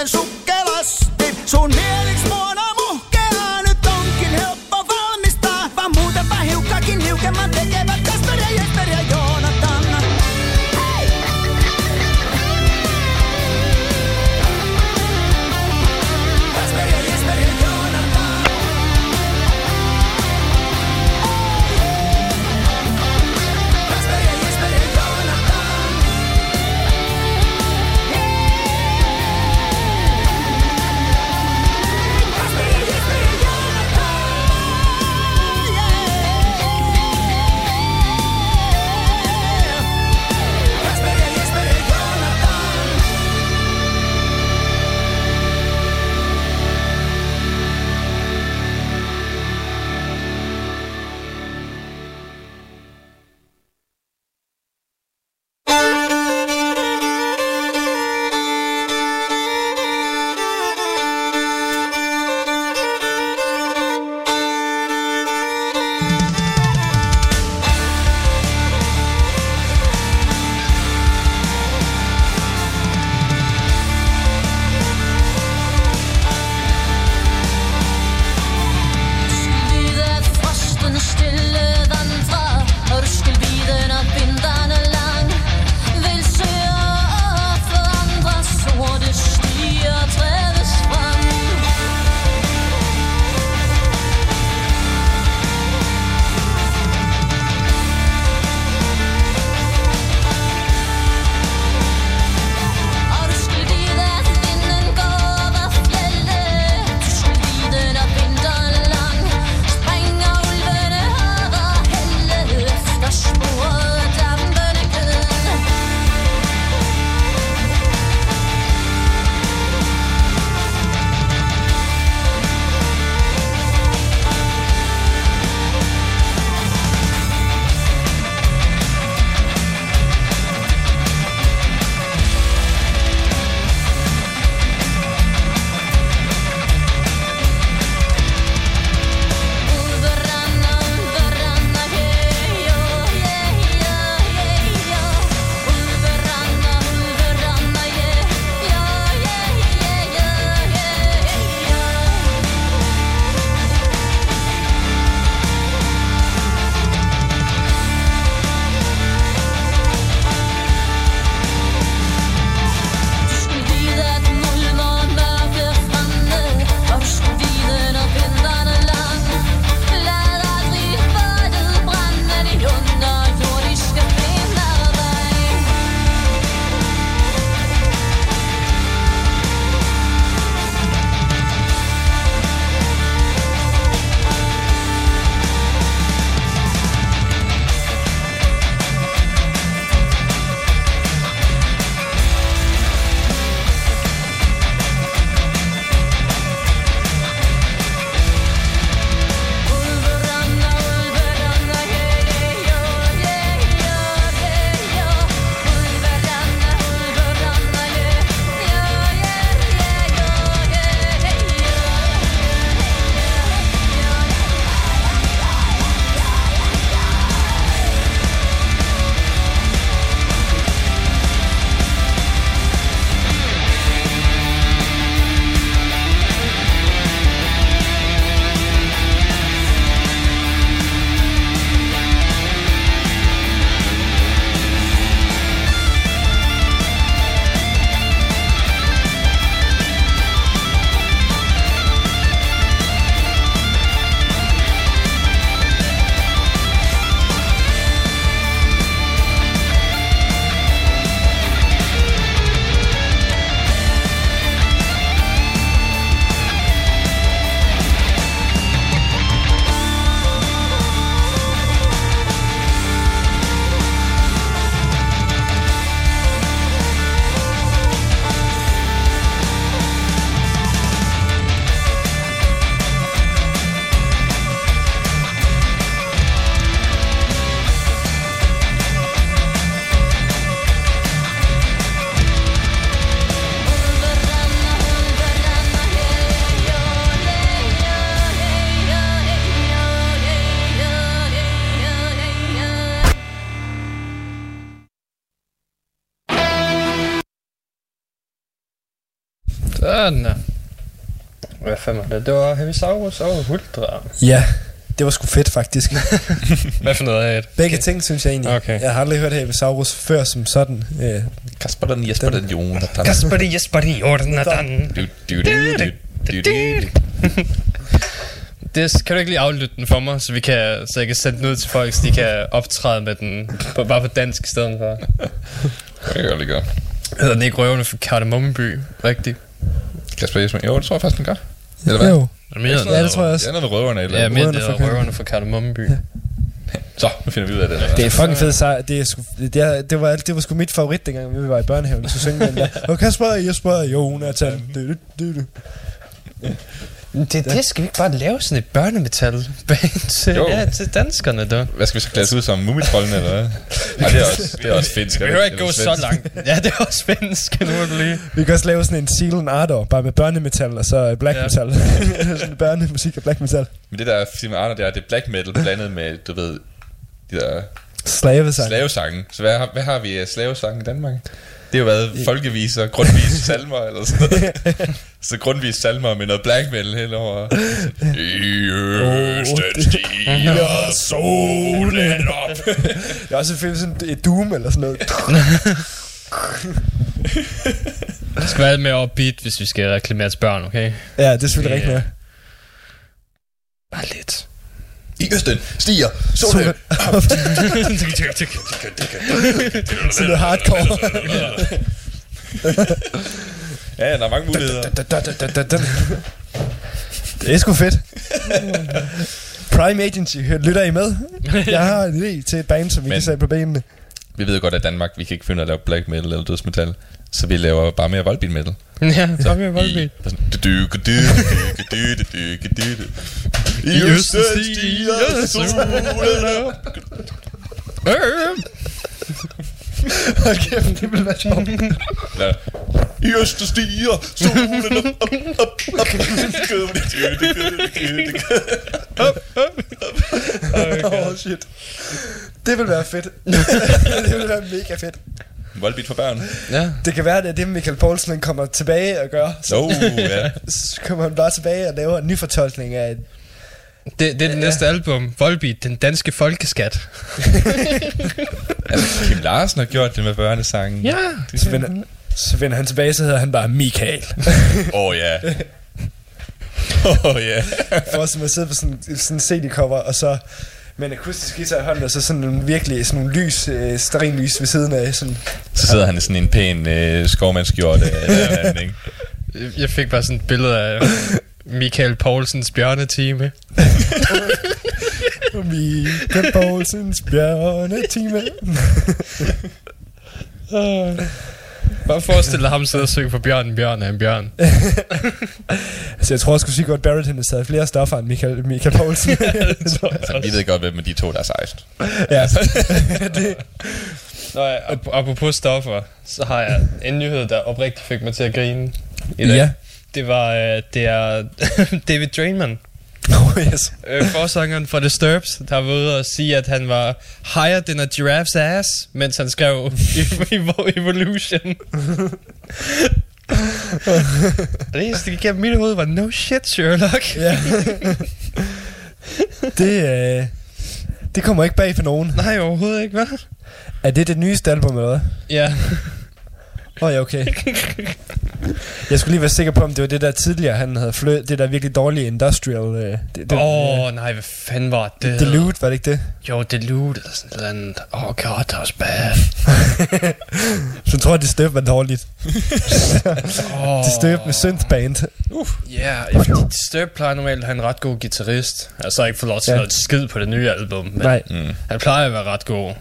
sukkelasti sun mieliksi Sådan der. Hvad fanden var det? Det var Heavisaurus og Ultra. Ja, det var sgu fedt faktisk. *laughs* Hvad for noget af det? Begge ting, synes jeg egentlig. Okay. Jeg har aldrig hørt Heavisaurus før som sådan. Øh, Kasper den Jesper den. Du, du, du, du, du, du. Det, kan du ikke lige aflytte den for mig, så, vi kan, så jeg kan sende den ud til folk, så de kan optræde med den på, bare på dansk i stedet for. Det kan jeg godt lige gøre. Hedder den ikke Røverne for Kardemommeby? Rigtigt? Kasper Jesper. Jo, det tror jeg faktisk, den gør. Eller hvad? jo. Er mere Ja, det tror jeg Det også. er noget med røverne eller Ja, mere Røverne det Kardemomme- Røverne for Kardemommeby. Så, nu finder vi ud af det. Det er fucking fedt sejr. Det, er sgu, det, er, det, var, det var sgu mit favorit, dengang vi var i børnehaven. Så syngte den der. *laughs* Og Kasper, Jesper, Jonathan. Du, du, du, Det, det skal vi ikke bare lave sådan et børnemetal band til, Jo. ja, til danskerne, da. Hvad skal vi så klæde ud som mumitrollen, eller hvad? *laughs* Det er også, det er også finsk. Vi er behøver ikke gå så langt. *laughs* Ja, det er også svensk, nu er det lige. Vi kan også lave sådan en Seal and Ardor, bare med børnemetal og så black Ja. metal. *laughs* sådan børnemusik og black metal. Men det der film med Arne, det er, det er black metal blandet med, du ved, de der Slavesang. slavesange. Så hvad, har- hvad har vi af slavesange i Danmark? Det har jo været folkeviser, grundvis salmer eller sådan noget. Så grundvis salmer med noget black metal henover. I østen stiger solen op. Det er også et film sådan et Doom eller sådan noget. Det *laughs* skal være mere upbeat, hvis vi skal reklamere til børn, okay? Ja, det er selvfølgelig rigtigt. Ja. Bare lidt. I østen stiger Solen solen op. *laughs* *laughs* Sådan noget hardcore. Ja, der er mange muligheder. Det er sgu fedt. Prime Agency, lytter I med? Jeg har en idé til et band, som vi kan sætte på benene. Vi ved godt, at Danmark, vi kan ikke finde at lave black metal eller dødsmetal. Så vi laver bare mere voldbeat metal. Ja, så bare mere voldbeat. I østen stiger solen op. Hold kæft, det vil være sjovt. Ja. I østen stiger solen op, op, op, op. Åh, oh, shit. Det vil være fedt. det vil være mega fedt. Voldbeat for børn. Ja. Det kan være, det er det, Michael Poulsen kommer tilbage og gør. Så, Oh, ja. så kommer han bare tilbage og laver en ny fortolkning af et Det, det er det næste album. Volbeat, den danske folkeskat. Altså, Kim Larsen har gjort det med børnesangen. Ja. Så vender, så vender han tilbage, så hedder han bare Michael. *laughs* Åh, oh, ja. Åh, oh, ja. For os, som at sidde på sådan, sådan en CD-cover, og så med en akustisk guitar i hånden, og så sådan nogle virkelig sådan nogle lys, øh, lys ved siden af. Sådan. Så sidder han i sådan en pæn øh, skovmandskjort. Ikke? Jeg fik bare sådan et billede af Michael Poulsens bjørnetime. *laughs* Michael Poulsens bjørnetime. *laughs* Bare forestil dig ham sidde og synge for bjørnen, bjørn er en bjørn. *laughs* altså, jeg tror også, at Sigurd Barrett har taget flere stoffer end Michael, Michael Poulsen. Altså, vi ved godt, hvem de to, der er sejst. ja, det, Nå ja, ap- apropos stoffer, så har jeg en nyhed, der oprigtigt fik mig til at grine i dag. Ja. Det var, øh, det er *laughs* David Drainman, oh, yes. øh, forsangeren for Disturbs, der var ude og sige, at han var higher than a giraffe's ass, mens han skrev *laughs* Evo- Evolution. *laughs* Det eneste, der gennem mit hoved, var no shit, Sherlock. Ja. det, øh, det kommer ikke bag for nogen. Nej, overhovedet ikke, hvad? Er det det nyeste album, eller hvad? Ja. Åh oh, ja, okay. *laughs* Jeg skulle lige være sikker på, om det var det der tidligere, han havde flø det der virkelig dårlige industrial... Øh, det, det, Åh, oh, nej, hvad fanden var det? Delude, var det ikke det? Jo, Delude eller sådan noget andet. Oh god, that was bad. *laughs* Så tror jeg, det støb var dårligt. *laughs* oh. Det støb med synthband. Ja, yeah, Disturb plejer normalt at have en ret god guitarist. Altså ikke få lov til Ja. ja. noget skid på det nye album. Men Nej. Mm. Han plejer at være ret god.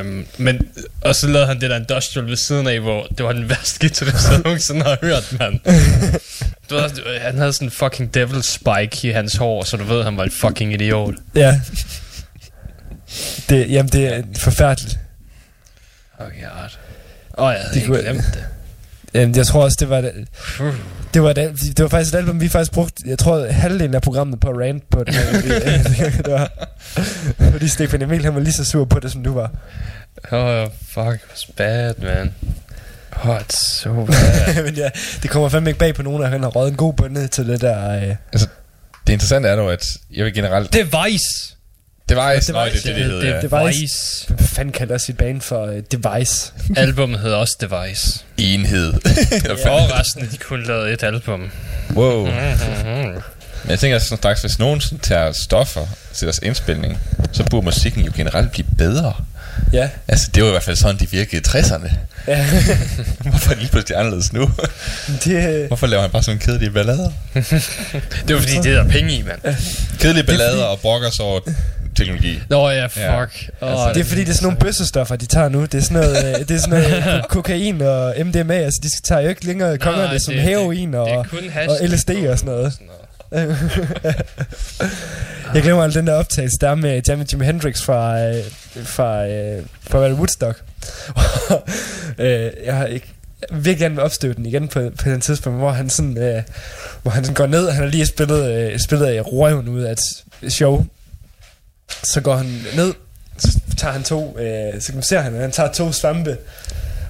Um, men, og så lavede han det der industrial ved siden af, hvor det var den værste guitarist, jeg nogensinde har hørt, mand. *laughs* Du ved, han havde sådan en fucking devil spike i hans hår, så du ved, han var en fucking idiot. Ja. Det, jamen, det er forfærdeligt. Oh god. Åh, oh, jeg havde Det kunne- glemt det. Jamen, jeg tror også, det var det. Det var, det, det var faktisk et album, vi faktisk brugte, jeg tror, halvdelen af programmet på rant på det. *laughs* det var, fordi Stefan Emil, han var lige så sur på det, som du var. Oh, fuck, it was bad, man. Hot so *laughs* Men ja, det kommer fandme ikke bag på nogen, at han har røget en god bønne til det der... Øh. Det interessante er dog, at jeg vil generelt... Det er Vice. Device, nej, Device, det det, det hedder, ja. Device. Vice. Hvad fanden kalder sit band for uh, Device? *laughs* Albummet hedder også Device. Enhed. *laughs* Og resten, de kun lavede et album. wow. Mm-hmm. Men jeg tænker sådan straks, hvis nogen tager stoffer til deres indspilning, så burde musikken jo generelt blive bedre. Ja. Altså, det var i hvert fald sådan, de virkede i 60'erne. Ja. *laughs* Hvorfor er det lige pludselig anderledes nu? det, øh, Hvorfor laver han bare sådan kedelige ballader? Det var fordi, det er der penge i, mand. Kedelige ballader og brokker sig over teknologi. Nå ja, fuck. Ja. Oh, det er fordi, det er sådan nogle bøssestoffer, de tager nu. Det er sådan noget, øh, det er sådan noget *laughs* ko- kokain og MDMA. Altså, de tager jo ikke længere kongerne som det- heroin og, det og LSD og sådan noget. *laughs* Jeg glemmer aldrig den der optagelse, der er med Jimmy, Jimi Hendrix fra, øh, fra, øh, fra Woodstock. *laughs* øh, jeg har ikke virkelig gerne vil opstøve den igen på, på den tidspunkt, hvor han sådan, øh, hvor han sådan går ned, han har lige spillet, øh, spillet af røven ud af et show. Så går han ned, så tager han to, øh, så ser han, at han tager to svampe,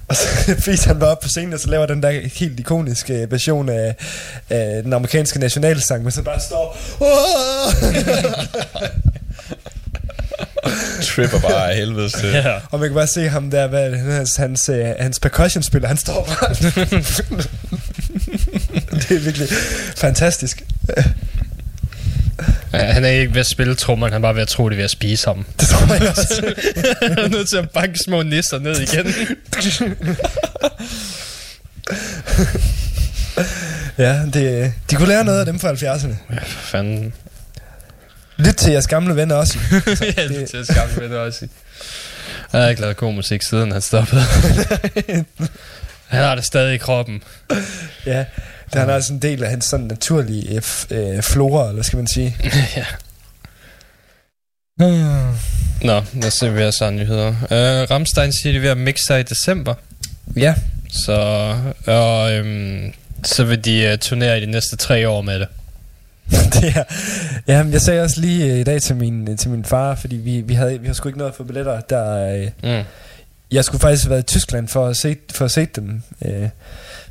og så *laughs* fiser han bare op på scenen, og så laver den der helt ikoniske version af, af den amerikanske nationalsang, men så bare står... Tripper bare af helvedes til. Ja. Og man kan bare se ham der, hvad hans, hans, øh, hans percussion spiller, han står bare... *laughs* det er virkelig fantastisk. Ja, han er ikke ved at spille trommeren, han er bare ved at tro, det er ved at spise ham. Det tror jeg *laughs* også. han er nødt til at banke små nisser ned igen. ja, det, de kunne lære noget af dem fra 70'erne. Ja, for fanden. Lyt til jeres gamle venner også. *laughs* ja, er til skamme med det også. Jeg har ikke lavet god musik siden han stoppede. *laughs* han har det stadig i kroppen. Ja, det han er altså en del af hans sådan naturlige øh, øh, flora, eller skal man sige. *laughs* ja. Nå, lad os se, hvad jeg så nyheder. Uh, Ramstein siger, de er ved at mixe sig i december. Ja. Så, og, øhm, så vil de uh, turnere i de næste tre år med det. *laughs* det er, ja, jeg sagde også lige øh, i dag til min, til min far, fordi vi, vi havde, vi havde sgu ikke noget for billetter, der... Øh, Mm. Jeg skulle faktisk have været i Tyskland for at se, for at se dem. Øh,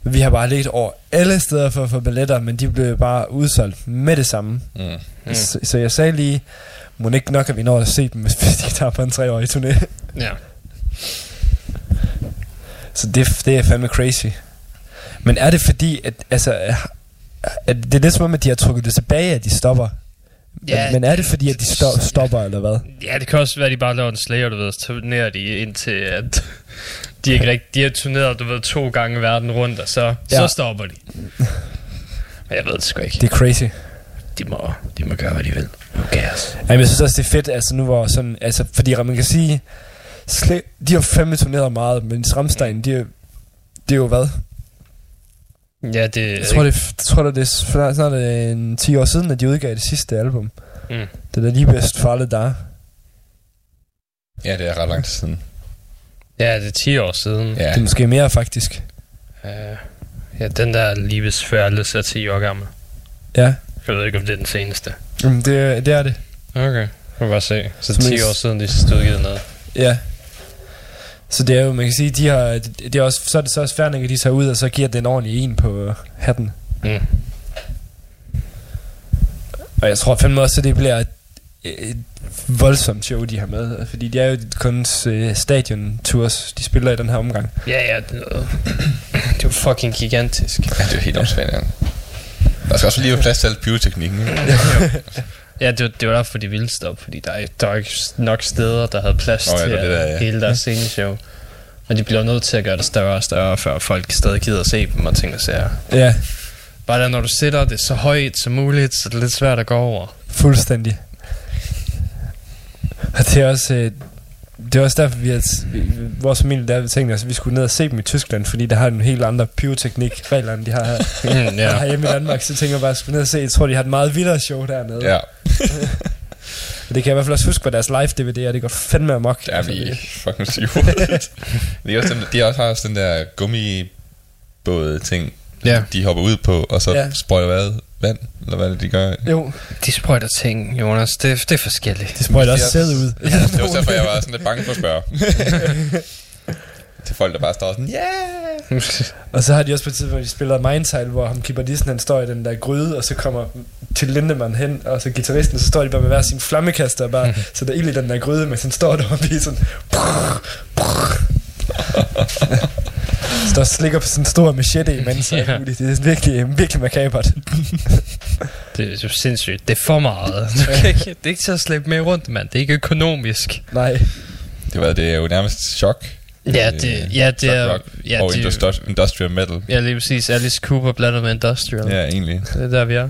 men vi har bare let over alle steder for at få billetter, men de blev bare udsolgt med det samme. Mm. Mm. Så, så jeg sagde lige, må ikke nok, at vi når at se dem, hvis de tager på en treårig turné. Ja. Så det, det er fandme crazy. Men er det fordi, at, altså, at det er lidt som om, at de har trukket det tilbage, at de stopper? Ja, men, men er det fordi, at de sto- stopper, eller hvad? Ja, det kan også være, at de bare laver en slayer, du ved, så turnerer de indtil, at de ikke rigtig, de har turneret, du ved, to gange verden rundt, og så, ja. Ja. så stopper de. Men jeg ved det sgu ikke. Det er crazy. De må, de må gøre, hvad de vil. Who cares? Jamen, jeg synes også, det er fedt, altså nu hvor sådan, altså, fordi man kan sige, sle, de har fandme turneret meget, men Ramstein, de det er jo hvad? Ja, det... Jeg tror, det, er- jeg tror, det er snart, snart er det en 10 år siden, at de udgav det sidste album. Mm. Det er lige bedst for alle der. Ja, det er ret lang tid siden. Ja, det er 10 år siden. Ja. Det er måske mere, faktisk. Uh, ja, den der Lives Færdes er 10 år gammel. Ja, Jeg ved ikke, om det er den seneste. Jamen, det, det er det. Okay. Vi kan bare se. Så Som 10 is- år siden, de sidste udgivet noget. Ja. Så det er jo, man kan sige, de har, det er også, så er det så også færdigt, at de tager ud, og så giver den ordentlig en på hatten. Mm. Og jeg tror fandme også, at det bliver et, et voldsomt show, de har med. Fordi de er jo kun øh, stadion tours, de spiller i den her omgang. Ja, ja, det, er- jo fucking gigantisk. Ja, det er jo helt åndssvagt, ja. Der skal også lige være plads til alt pyroteknikken, ikke? *laughs* Ja, det, var- det var derfor, de ville stoppe, fordi der er, der er ikke nok steder, der havde plads Nå, ja, til det er der, ja. hele deres sceneshow. Og de bliver nødt til at gøre det større og større, før folk stadig gider at se dem og tænker sig. Ja, Bare der, når du sætter det så højt som muligt, så det er lidt svært at gå over. fuldstændig. Og det er også... Øh, det er også derfor, vi har, vi, vores familie der tænkte os, at vi skulle ned og se dem i Tyskland, fordi der har en helt andre pyroteknik regler, end de har her. *laughs* Mm, ja. Og herhjemme i Danmark, så tænker jeg bare, at jeg skulle ned og se. Jeg tror, de har et meget vildere show dernede. Ja. *laughs* Og det kan jeg i hvert fald også huske på deres live-DVD, og det går fandme amok. Ja, Altså, vi er det- fucking *laughs* syge. de, er også den, de også har også den der gummibåd ting, Ja. de hopper ud på, og så ja. sprøjter hvad? Vand? Eller hvad er det, de gør? Jo, De sprøjter ting, Jonas. Det, det er forskelligt. det sprøjter også sæd ud. Ja, det var derfor, jeg var sådan lidt bange for at spørge. *laughs* til folk, der bare står sådan, yeah! Og så har de også på et tidspunkt, hvor de spiller Mindtile, hvor ham Kibardisen, han står i den der gryde, og så kommer til Lindemann hen, og så gitarristen, så står de bare med hver sin flammekaster, og bare *laughs* sætter ild i den der gryde, mens han står deroppe i sådan... *laughs* står og slikker på sådan en stor machete imens, *laughs* Ja. ja. det er virkelig, virkelig makabert. *laughs* Det er jo sindssygt. Det er for meget. Du kan *laughs* ikke, det er ikke til at slæbe med rundt, mand. Det er ikke økonomisk. Nej. Det, var, det er jo nærmest chok. Ja, det, ja, det er... rock Ja, og det, industri- industrial metal. ja, lige præcis. Alice Cooper blandet med Industrial. Ja, egentlig. Det er der, vi er.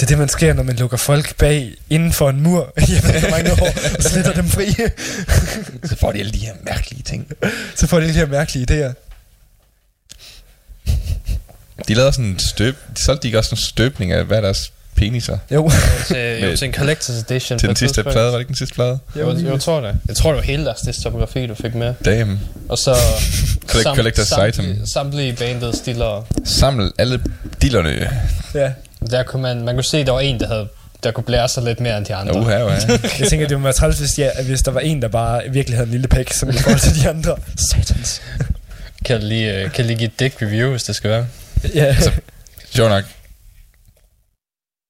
Det er det, man sker, når man lukker folk bag inden for en mur *laughs* i hvor mange år, og sætter dem fri. *laughs* Så får de alle de her mærkelige ting. så får de de her mærkelige idéer. De lavede sådan en støb... De solgte de ikke også sådan en støbning af hver deres peniser? Jo. Til, jo, til en collector's edition. Til på den sidste plade, var det ikke den sidste plade? Jo, jo, jeg tror det. Jeg tror, det var hele deres diskografi, du fik med. Damn. Og så... Collect- collector's samtlige, item. Samtlige bandet stiller... Samle alle dillerne. Ja. Der kunne man, man kunne se, der var en, der havde der kunne blære sig lidt mere end de andre. Uha, uha. *laughs* Jeg tænker, det må være træls, hvis, ja, hvis der var en, der bare virkelig havde en lille pæk, som i forhold til de andre. *laughs* Satans. Kan lige, øh, kan lige give et dick review, hvis det skal være? Ja. Altså, sjovt nok.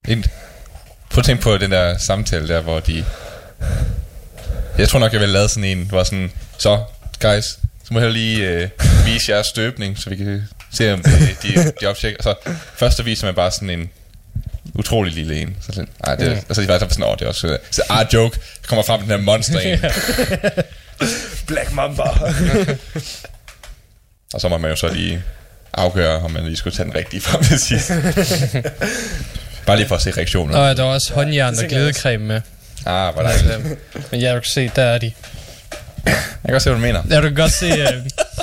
En, prøv at tænke på den der samtale der, hvor de... Jeg tror nok, jeg ville lave sådan en, hvor sådan... Så, guys, så må jeg lige øh, vise jeres støbning, så vi kan se, om det, de, de optjekker. Så først så viser man bare sådan en utrolig lille en. Så sådan, ej, det, Mm. og så er de bare sådan, åh, det er også... Så, ah, joke, der kommer frem den her monster en. *laughs* Black Mamba. *laughs* Og så må man jo så lige afgøre, om man lige skulle tage den rigtige frem til sidst. *laughs* Bare lige for at se reaktionen. Og der var også håndjern og jeg glidecreme med. Ah, hvor dejligt. Men ja, du kan se, der er de. Jeg kan godt se, hvad du mener. Ja, du kan godt se, øh,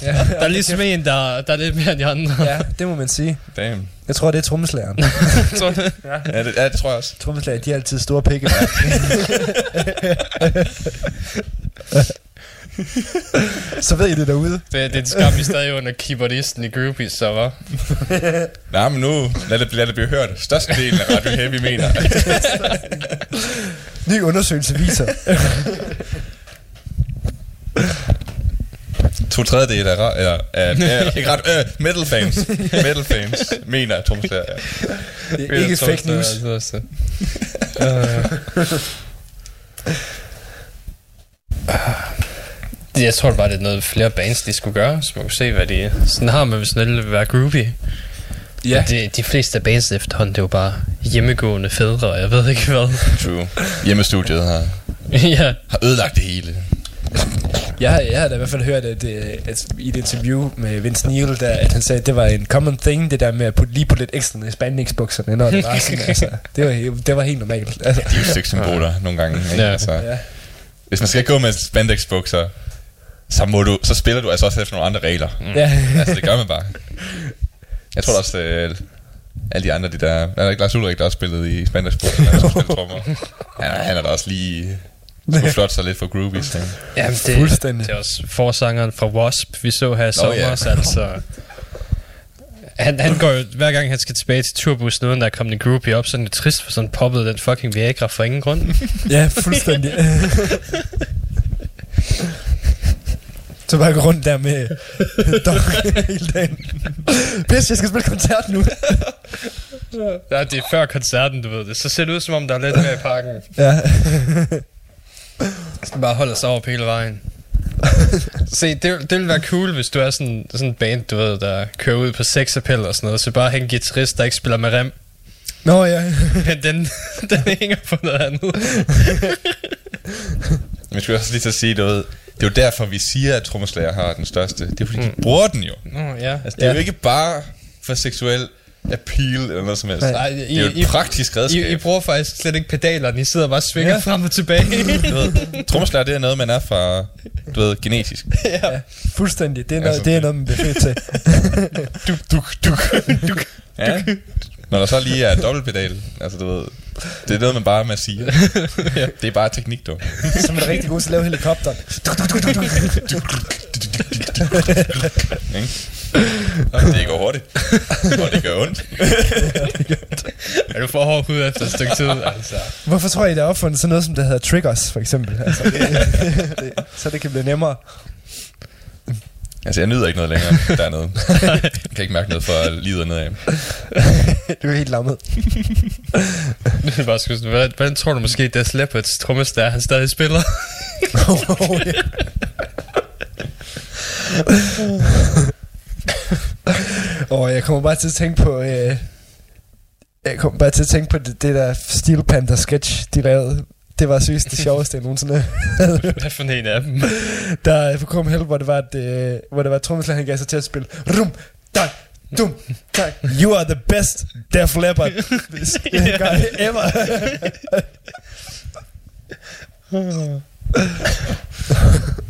der er ligesom en, der, der er lidt mere end de andre. ja, det må man sige. Damn. Jeg tror, det er trommeslageren. *laughs* Tror det? Ja, det, ja, det tror jeg også. Trommeslager, de er altid store pikke. *laughs* så ved I det derude. Det, det skam vi stadig under keyboardisten i groupies, så var. *laughs* Nej, men nu lad det, lad det blive hørt. Størstedelen af Radio Heavy mener. Ny undersøgelse viser. To tredjedel af, eller, af, *laughs* af ikke ret, øh, metal fans, metal fans mener, at Thomas Lær er. Det er ikke fake news. Altså, uh, jeg tror bare, det er noget flere bands, de skulle gøre, så man kunne se, hvad de... Sådan har man, hvis man vil være groupie. Ja. Det, de fleste af bands efterhånden, det er jo bare hjemmegående fædre, og jeg ved ikke hvad. True. Hjemmestudiet har, *laughs* ja. har ødelagt det hele. Jeg, har- jeg har da i hvert fald hørt, at, øh, at i et interview med Vince Neil, der, at han sagde, at det var en common thing, det der med at putte, lige putte lidt ekstra i spandingsbukserne, når det var sådan, altså, det var, det var helt normalt. Altså, De er jo sexsymboler nogle gange. Ikke? Ja. Altså, ja. hvis man skal gå med spandex-bukser, så, må du, så spiller du altså også efter nogle andre regler. Ja. altså, det gør man bare. Jeg tror også, at alle de andre, de der... Er der ikke Lars Ulrik, der også spillede i spandex-bukser, der spiller trommer? Han, han er da også lige... Skulle *laughs* flot sig lidt for groupies. Ikke? Jamen, det, Fuldstændig. det er også forsangeren fra Wasp, vi så her i sommer, ja. yeah. altså... Han, han går jo, hver gang han skal tilbage til turbussen, uden der er kommet en groupie op, så er det trist, for sådan poppet den fucking Viagra for ingen grund. *laughs* ja, fuldstændig. *laughs* så bare gå rundt der med dog hele dagen. Pis, jeg skal spille koncert nu. ja, det er før koncerten, du ved det. Så ser det ud, som om der er lidt mere i parken. ja. Skal bare holde sig op hele vejen. *laughs* Se, det, det ville være cool, hvis du er sådan, sådan en band, du ved, der kører ud på sexappel og sådan noget, så bare hænge guitarist, der ikke spiller med rem. Nå ja. *laughs* Men den, den hænger på noget andet. *laughs* Men skulle også lige at sige, du ved, det er jo derfor, vi siger, at trommeslager har den største. Det er fordi, mm. de bruger den jo. Nå, ja. Altså, det er Ja. jo ikke bare for seksuel appeal eller noget som helst. Nej. Det er jo et praktisk redskab. I, I bruger faktisk slet ikke pedalerne, I sidder bare og svinger Ja. ja. frem og tilbage. *laughs* Trommeslager, det er noget, man er fra, du ved, genetisk. *laughs* ja. Fuldstændig. Det er noget, Altså, det er noget man bliver født til. *laughs* Duk, duk, duk, duk. Ja. Når der så lige er dobbeltpedal, altså du ved, det er noget, man bare med siger. Det er bare teknik, du. Så man er rigtig god til at lave helikopter. Det går hurtigt. Og det gør ondt. er du for hård hud efter et stykke tid? Altså. Hvorfor tror I, der er opfundet sådan noget, som der hedder triggers, for eksempel? Altså, det, det, så det kan blive nemmere. Altså, jeg nyder ikke noget længere dernede. Jeg kan ikke mærke noget for livet nedad. du er helt lammet. Det er bare sgu hvordan, hvordan tror du måske, Des Leopards trommestager, han stadig spiller? *laughs* Og jeg kommer bare til at tænke på... Øh, jeg kommer bare til at tænke på det, det der Steel Panther sketch, de lavede. Det var seriøst det sjoveste, jeg nogensinde havde. Hvad for en af dem? Der er på Chrome Hell, hvor det var, at, øh, hvor det var trommeslager, han gav sig til at spille. Rum, tak, dum, tak. You are the best Def Leppard *laughs* guy ever. *laughs* *laughs*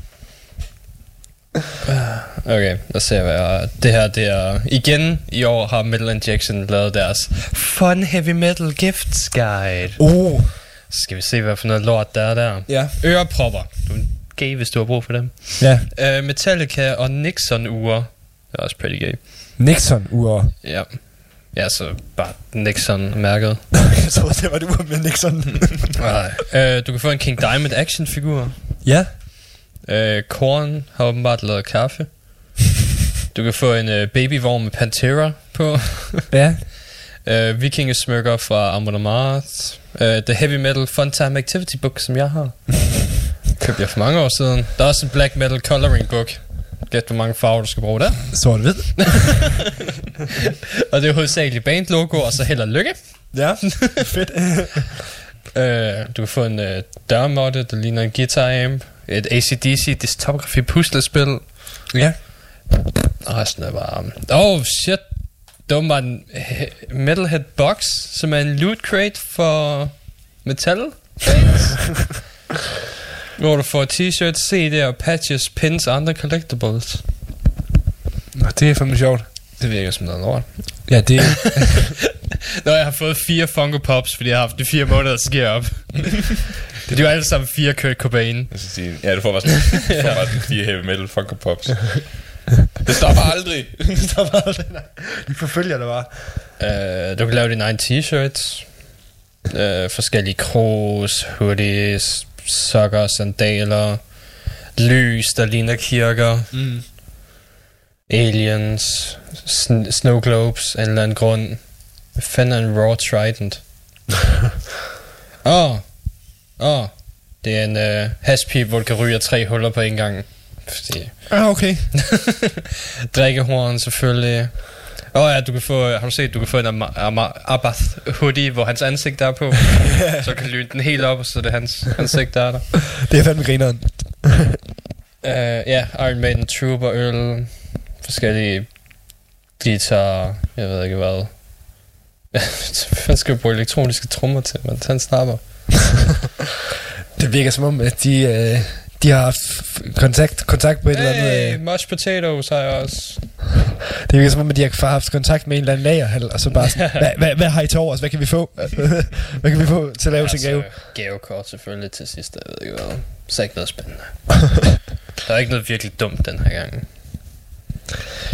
Okay, lad os se, hvad jeg... Det her, det er... Igen i år har Metal Injection lavet deres Fun Heavy Metal Gifts Guide. Oh. Så skal vi se, hvad for noget lort der er der. Ja. Ørepropper. Du er gay, hvis du har brug for dem. Ja. Uh, Metallica og Nixon-ure. Det er også pretty gay. Nixon ure. Ja. Ja, så bare Nixon-mærket. *laughs* jeg tror, det var det ur med Nixon. *laughs* Nej. Uh, du kan få en King Diamond action-figur. ja. Uh, Korn har åbenbart lavet kaffe. *laughs* Du kan få en uh, babyvogn med Pantera på. *laughs* Ja. uh, Vikingesmykker fra Amon Amarth. Uh, The Heavy Metal Fun Time Activity Book, som jeg har. *laughs* Købte jeg for mange år siden. Der er også en Black Metal Coloring Book. Gæt, hvor mange farver du skal bruge der. Sort hvid. og det er hovedsageligt bandlogo, og så held og lykke. Ja, fedt. Uh, du kan få en uh, dørmåtte, der ligner en guitar amp. Et ACDC distografi puslespil. Ja. Og resten er bare... Oh, shit. Det var en he- Metalhead Box, som er en loot crate for metal *laughs* hvor du får t-shirts, CD'er, patches, pins og andre collectibles. Nå, det er fandme sjovt. Det virker som noget lort. Ja, det *laughs* Nå, jeg har fået fire Funko Pops, fordi jeg har haft det fire måneder at ske op. *laughs* det er jo alle sammen fire Kurt Cobain. Jeg skal sige, ja, du får bare sådan, *laughs* du får bare sådan fire heavy metal Funko Pops. *laughs* Det stopper aldrig. det stopper aldrig. nej. De forfølger det bare. Uh, du kan lave dine egne t-shirts. Uh, forskellige kros, hoodies, sokker, sandaler, lys, der ligner kirker, Mm. aliens, sn- snow globes, af en eller anden grund. Hvad fanden er en raw trident? Åh, oh, åh, oh, det er en uh, haspip, hvor du kan ryge tre huller på en gang. Fordi Ah, okay. *laughs* Drikkehorn selvfølgelig. Åh oh ja, du kan få, har du set, du kan få en Ama- Abath hoodie, hvor hans ansigt er på. *laughs* så kan lyne den helt op, og så er det hans ansigt, der er der. *laughs* Det er fandme grineren. Uh, ja, Iron Maiden Trooper øl, forskellige guitar, jeg ved ikke hvad. *laughs* Hvad skal du bruge elektroniske trommer til, man? Han snapper. *laughs* Det virker som om, at de, øh, de har haft kontakt, kontakt på et eller andet... Øh, mashed potatoes har jeg også. *laughs* det virker som om, at de har haft kontakt med en eller anden lagerhal, og så bare sådan, hvad, hvad, hvad har I til overs? Hvad kan vi få? hvad kan vi få til at lave til gave? gavekort selvfølgelig til sidst, jeg ved ikke hvad. Så ikke noget spændende. der er ikke noget virkelig dumt den her gang.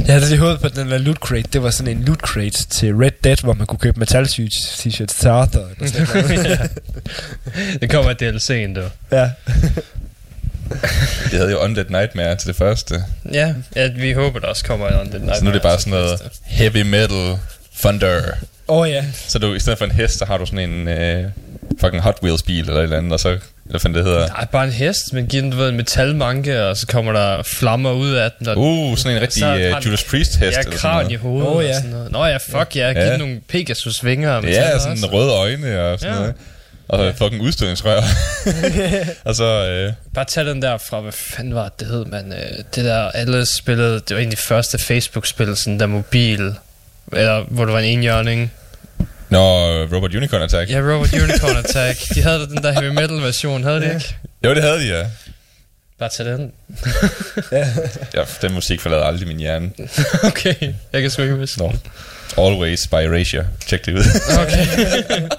Jeg havde lige hovedet på den der loot crate. Det var sådan en loot crate til Red Dead, hvor man kunne købe metal t-shirts til Arthur. Eller sådan noget. *laughs* Ja. det kommer i DLC'en, du. ja. Det havde jo Undead Nightmare til det første. Ja, ja, vi håber, der også kommer en Undead Nightmare. Så nu er det bare sådan noget heavy metal thunder. Åh oh, ja. Så du, i stedet for en hest, så har du sådan en øh, fucking Hot Wheels bil eller et eller andet, og så, eller hvad det hedder. Nej, bare en hest, men giv den, du ved, en metalmanke, og så kommer der flammer ud af den. Og Uh, sådan en rigtig så uh, Judas Priest hest. Ja, kraven i hovedet oh, ja. og sådan noget. Nå ja, fuck ja, giv Ja. den nogle Pegasus vinger. og metal Ja, også. sådan røde øjne og sådan Ja. noget. Og så fucking udstødningsrør. *laughs* og så... Øh, Bare tag den der fra, hvad fanden var det, det hed, man. Øh, det der, alle spillede, det var egentlig første Facebook-spil, sådan der mobil, eller hvor det var en enhjørning. Nå, Robot Unicorn Attack. Ja, Robot Unicorn Attack. De havde da den der heavy metal version, havde de ikke? Jo, det havde de, ja. Bare tag den. ja. Den musik forlader aldrig min hjerne. *laughs* okay, jeg kan sgu ikke huske Nå. Always by Erasure. Tjek det ud. Okay.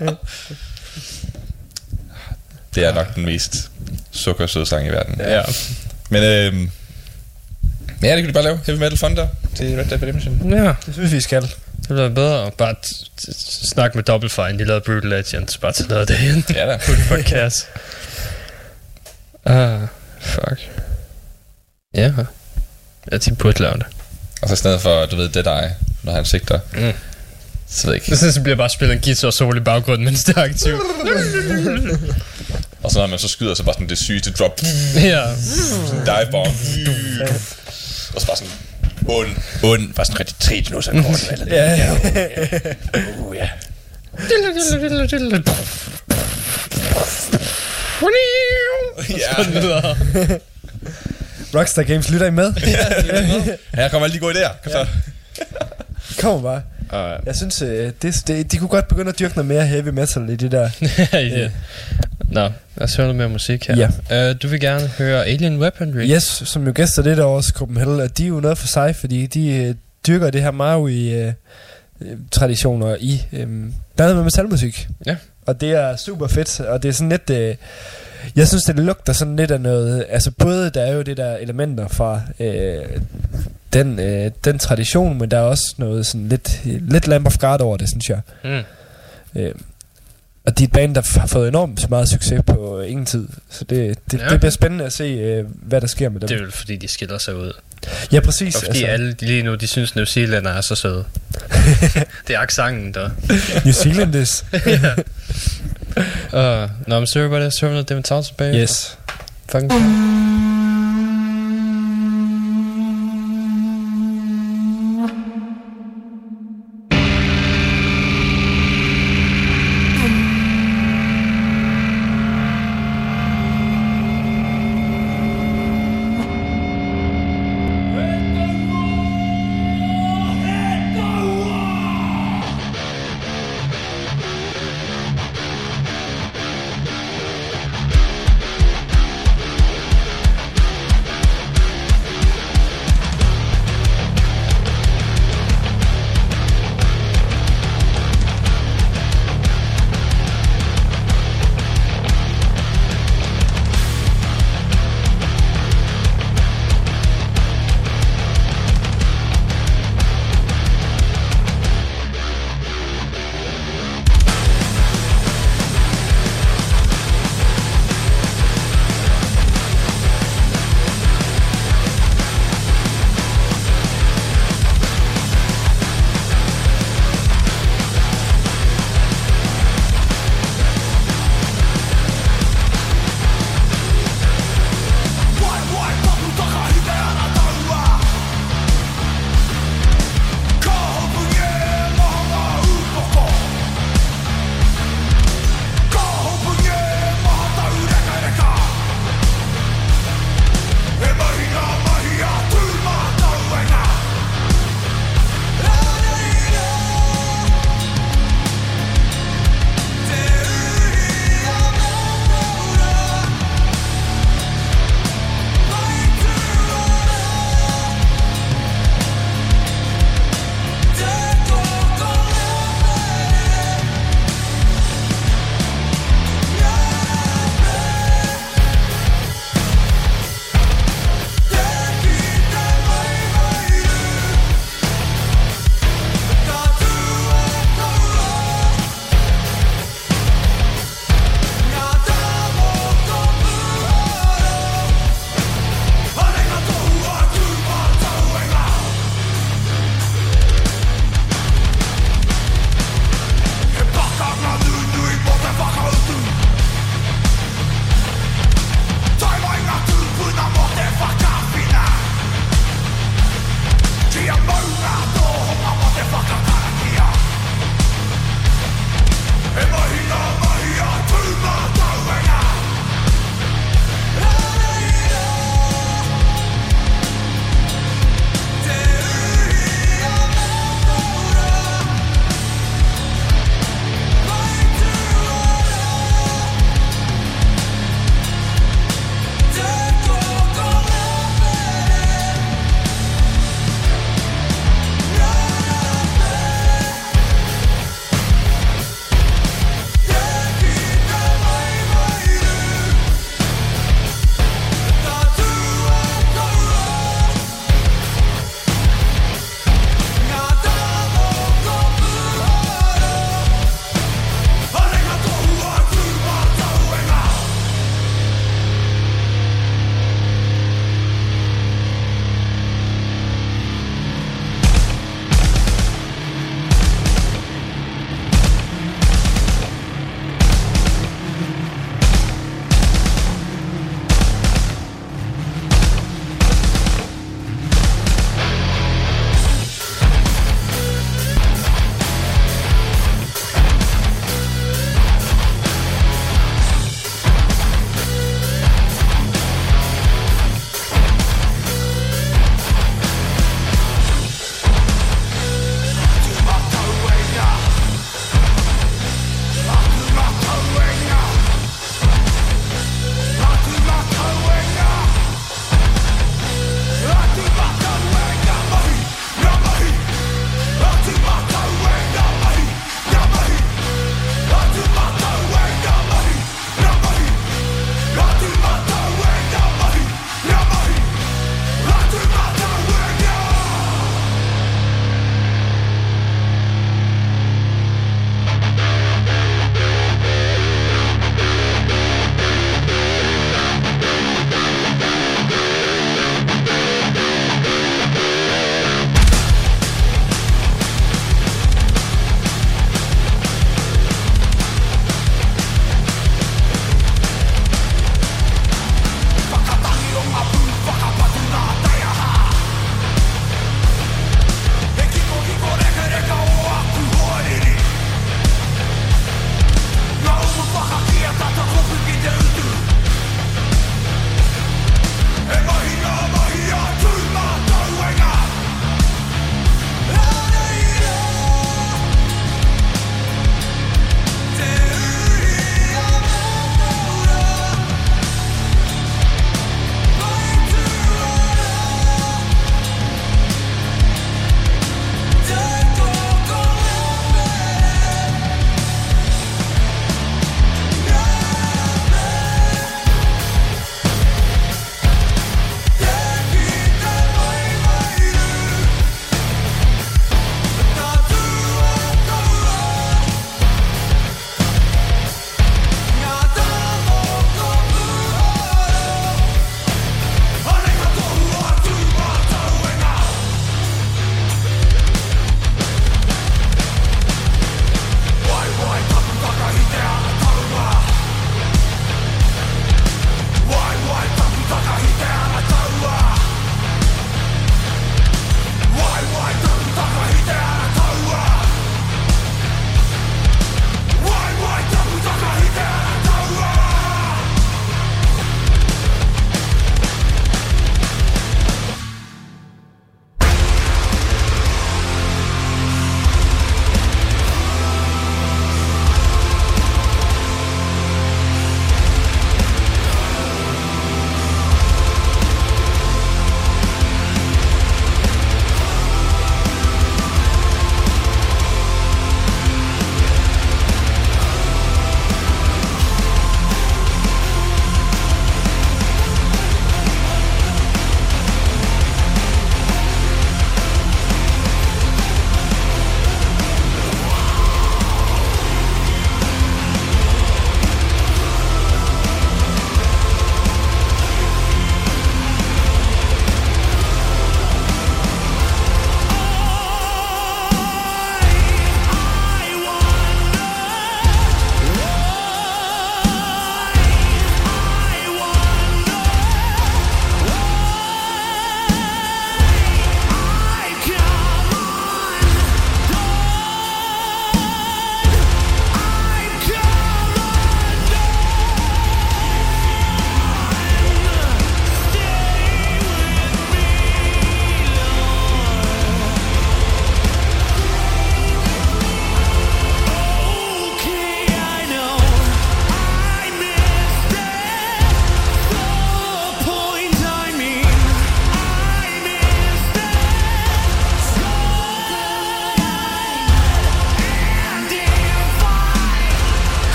*laughs* det er nok den mest sukkersøde sang i verden. Ja. Men øhm, ja, det kan de bare lave. Heavy Metal Thunder til Red Dead Redemption. Ja. Det synes vi skal. Det bliver bedre. Bare t- t- snak med Double Fine. De lavede Brutal Legends. Bare til noget det ind. Ja da. Put for cash. Ah, fuck. Ja. at de burde lave det. Og så i stedet for, du ved, Dead Eye, når han sigter. Mm. Så ved jeg ikke. Så bliver bare spillet en guitar solo i baggrunden, mens det er aktivt. *laughs* Og så når man så skyder, så bare sådan det sygeste drop. ja. Sådan dive bomb. *laughs* Og så bare sådan ond, ond, bare sådan rigtig tre nu så kort. Eller Ja, ja. Uh, ja. Ja. Sådan videre. Rockstar Games, lytter I med? Her kommer alle de gode idéer. Kom så. Kommer bare. Uh, Jeg synes, øh, det, det, de kunne godt begynde at dyrke noget mere heavy metal i det der. *laughs* i det. Nå, lad os høre noget mere musik her. Ja. Uh, du vil gerne høre Alien Weaponry? Yes, som jo gæster lidt over hos Copenhagen, at de er jo noget for sig, fordi de øh, dyrker det her Maui øh, øh, traditioner i øh, blandt andet med metalmusik. Ja. Og det er super fedt, og det er sådan lidt... Øh, jeg synes, det lugter sådan lidt af noget... Altså både, der er jo det der elementer fra øh, den, øh, den tradition, men der er også noget sådan lidt, lidt Lamp of God over det, synes jeg. Mm. Øh, og de er et band, der har fået enormt meget succes på øh, ingen tid. Så det, det, Ja. det bliver spændende at se, øh, hvad der sker med dem. Det er vel fordi, de skiller sig ud. Ja, præcis. Og fordi altså. alle lige nu, de synes, New Zealander er så søde. *laughs* det er accenten, der. New Zealanders. *laughs* ja. Uh, Nå, men så er det bare det, så vi noget Devin Townsend bag. Yes. Fucking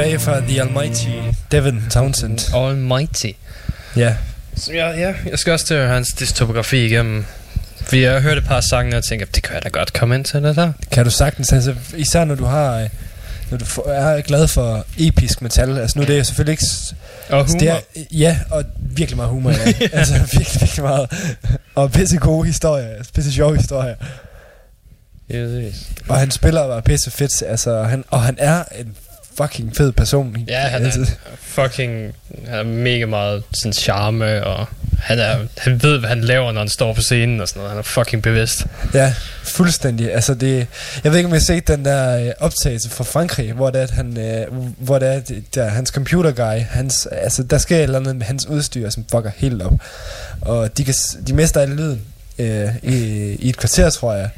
tilbage fra The Almighty Devin Townsend. Almighty. Ja. Så ja, ja, jeg skal også til at høre hans distografi igennem. Vi har hørt et par sange, og tænker, det kan jeg da godt komme ind til det der. Kan du sagtens, altså, især når du har... øh, Når du er glad for episk metal. Altså nu er det selvfølgelig ikke... Og altså, det humor. er, ja, og virkelig meget humor, *laughs* ja. altså virkelig, virkelig meget. Og pisse gode historier. altså, Pisse sjove historier. Yes. Og han spiller bare pisse fedt. Altså, han, og han er en fucking fed person. Ja, han altså, er fucking... Han er mega meget sådan charme, og han, er, han ved, hvad han laver, når han står på scenen og sådan noget. Han er fucking bevidst. Ja, fuldstændig. Altså det, jeg ved ikke, om jeg har set den der øh, optagelse fra Frankrig, hvor det er, at han, øh, hvor det er, at der, hans computer guy, hans, altså der sker et eller andet med hans udstyr, som fucker helt op. Og de, kan, de mister alle lyden øh, i, i et kvarter, tror jeg.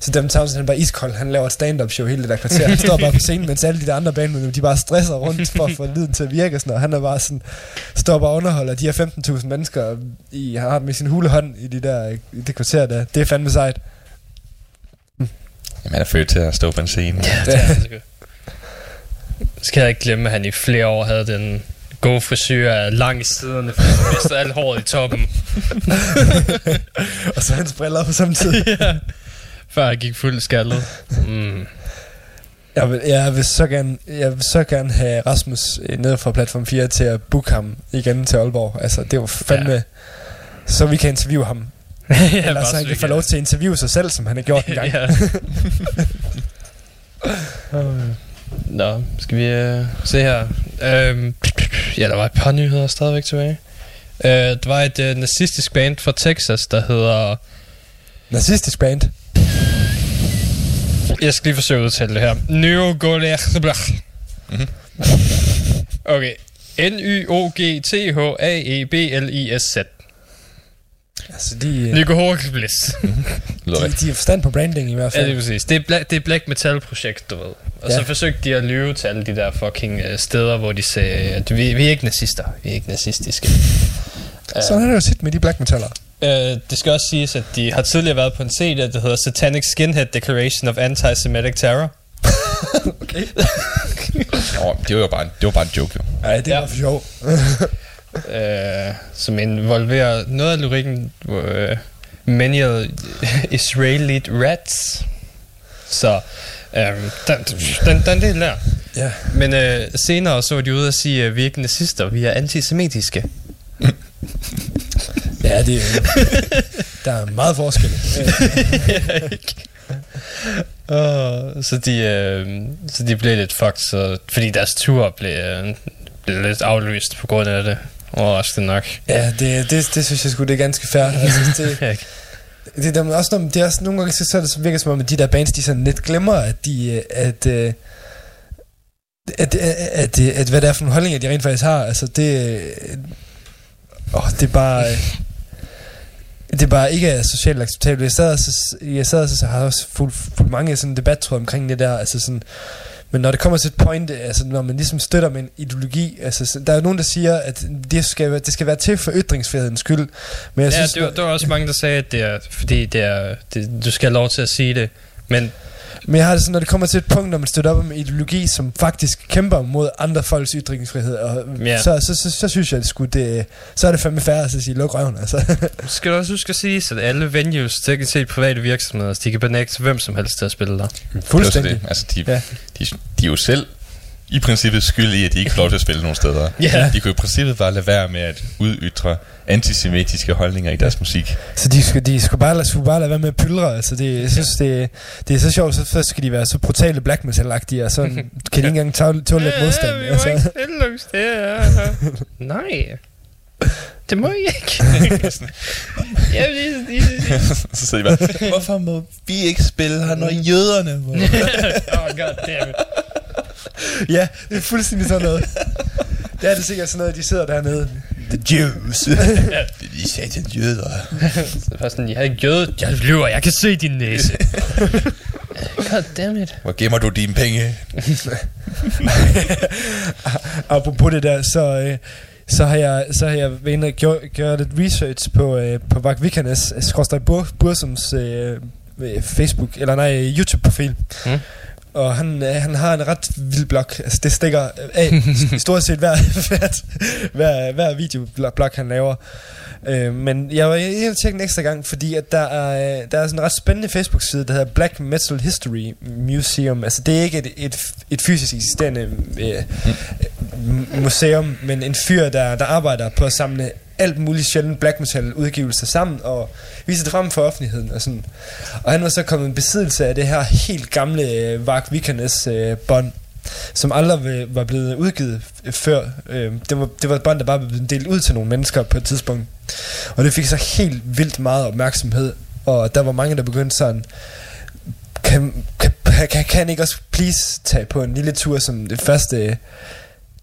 Så dem Townsend, han er bare iskold. Han laver et stand-up show hele det der kvarter. Han står bare på scenen, mens alle de der andre bandmedlemmer, de bare stresser rundt for at få lyden til at virke. og Sådan, og han er bare sådan, står bare og underholder de her 15.000 mennesker i, han har med sin hulehånd i, de der, i det kvarter der. Det er fandme sejt. Jamen, han er født til at stå på en scene. Ja, det er han sgu. Skal jeg ikke glemme, at han i flere år havde den gode frisyr af lang i siderne, for han mistede alt håret i toppen. *laughs* og så hans briller på samme tid. *laughs* ja. Før jeg gik fuldt skaldet. Mm. Jeg vil, jeg vil, så gerne, jeg vil så gerne have Rasmus øh, nede fra platform 4 til at booke ham igen til Aalborg. Altså, det var fandme... Ja. Så vi kan interviewe ham. *laughs* Ja, Eller så han kan få lov til at interviewe sig selv, som han har gjort en *laughs* gang. Ja. *laughs* Nå, skal vi uh, se her. Um, ja, der var et par nyheder stadigvæk tilbage. Uh, der var et uh, nazistisk band fra Texas, der hedder... Nazistisk band? Jeg skal lige forsøge at udtale det her. Nyogolech. Mhm. Okay. N-Y-O-G-T-H-A-E-B-L-I-S-Z. Altså, de, øh, Nygohorkblis. de, de har forstand på branding i hvert Ja, fald. det er præcis. Det er, bla- det er black metal projekt, du ved. Og Ja. så forsøgte de at lyve til alle de der fucking uh, steder, hvor de sagde, at vi, vi er ikke nazister. Vi er ikke nazistiske. Sådan er det jo tit med de black metaller. Uh, det skal også siges, at de har tidligere været på en CD, der hedder Satanic Skinhead Declaration of Anti-Semitic Terror. *laughs* okay. Nå, det var jo bare, det var bare en joke, jo. Nej, det var for sjov. uh, *laughs* som involverer noget af lyrikken, uh, many of Israeli rats. Så um, den, den, den del der. Ja. Men øh, senere så var de ude at sige, at vi er ikke nazister, vi er antisemitiske. *laughs* Ja, det er, der er meget forskel. *laughs* uh, så, de, øh, så de blev lidt fucked, så, fordi deres tur blev, øh, blev lidt aflyst på grund af det. Overraskende nok. Ja, det, det, det synes jeg sgu, det er ganske fair. Altså, det, *laughs* det, der, er også, når, det er også nogle gange, så, så det virker som om, at de der bands, de sådan lidt glemmer, at de, øh, at, øh, at, at, at, at, at, hvad det er for nogle holdninger, de rent faktisk har. Altså, det, åh, det er bare... Øh, det er bare ikke er socialt acceptabelt. Jeg sad, så, jeg sad så, så har også fulgt, fulgt mange sådan debattråd omkring det der. Altså sådan, men når det kommer til et point, altså når man ligesom støtter med en ideologi, altså så- der er jo nogen, der siger, at det skal, være- det skal være til for ytringsfrihedens skyld. Men jeg ja, synes, det, var, der var også mange, der sagde, at det er, fordi det er, det, du skal have lov til at sige det. Men Men jeg har det sådan, når det kommer til et punkt, når man støtter op om ideologi, som faktisk kæmper mod andre folks ytringsfrihed, og Ja. så, så, så, så, synes jeg, det skulle, det, så er det fandme færre at sige, luk røven, altså. *laughs* skal du også huske at sige, at alle venues, teknisk set private virksomheder, de kan benægte hvem som helst til at spille der. Fuldstændig. Det. Altså, de, Ja. ja. de, de er jo selv i princippet skyld i, at de ikke får lov til at spille nogen steder. Ja. De kunne i princippet bare lade være med at udytre antisemitiske holdninger i deres musik. Så de skal, de skal bare, lade- skulle bare lade være med at pyldre, altså det, jeg synes, det, det er så sjovt, så først skal de være så brutale black metal-agtige, og så *laughs* kan de ikke engang tåle, tåle lidt modstand. Ja, vi må ikke Altså. spille nogen steder. *laughs* Nej. Det må I ikke. ja, de, de, de. så sidder de bare, hvorfor må vi ikke spille her, når jøderne må? *laughs* oh, god damn it. *laughs* ja, det er fuldstændig sådan noget. Det er det sikkert sådan noget, de sidder dernede. The Jews. *laughs* Det de satans jøder. Så var sådan, jeg er jøde. Jeg lyver, jeg kan se din næse. *laughs* God damn it. Hvor gemmer du dine penge? Apropos det der, så, øh, så har jeg, så har jeg været inde og gjort, gjort lidt research på, øh, på Vak Vikernes, skorstræk Bur, Bursums øh, øh, Facebook, eller nej, YouTube-profil. Mm. Og han, øh, han har en ret vild blog. Altså, det stikker af *laughs* stort set hver, hver, hver, hver videoblog, han laver. Øh, men jeg var helt tjekke en ekstra gang, fordi at der er, øh, der er sådan en ret spændende Facebook-side, der hedder Black Metal History Museum. Altså, det er ikke et, et, et fysisk eksisterende øh, m- museum, men en fyr, der, der arbejder på at samle alt muligt sjældent black metal udgivelser sammen og vise det frem for offentligheden og sådan. Og han var så kommet i besiddelse af det her helt gamle øh, Vark Vikernes øh, bånd som aldrig var blevet udgivet øh, før. Øh, det, var, det var et bånd, der bare blev delt ud til nogle mennesker på et tidspunkt. Og det fik så helt vildt meget opmærksomhed. Og der var mange, der begyndte sådan, kan, kan, kan, kan ikke også please tage på en lille tur som det første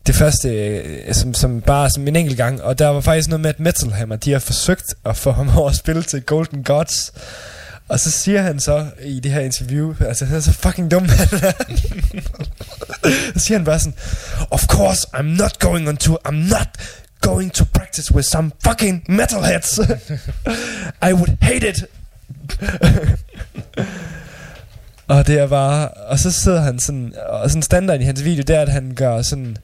det første øh, som, som bare som en enkelt gang og der var faktisk noget med at Metal Hammer de har forsøgt at få ham *laughs* over at spille til Golden Gods. Og så siger han så i det her interview altså han er så fucking dum *laughs* han så siger han bare sådan of course I'm not going on tour I'm not going to practice with some fucking metalheads *laughs* I would hate it. Og det er bare Og så sidder han sådan Og sådan standard i hans video Det er at han gør sådan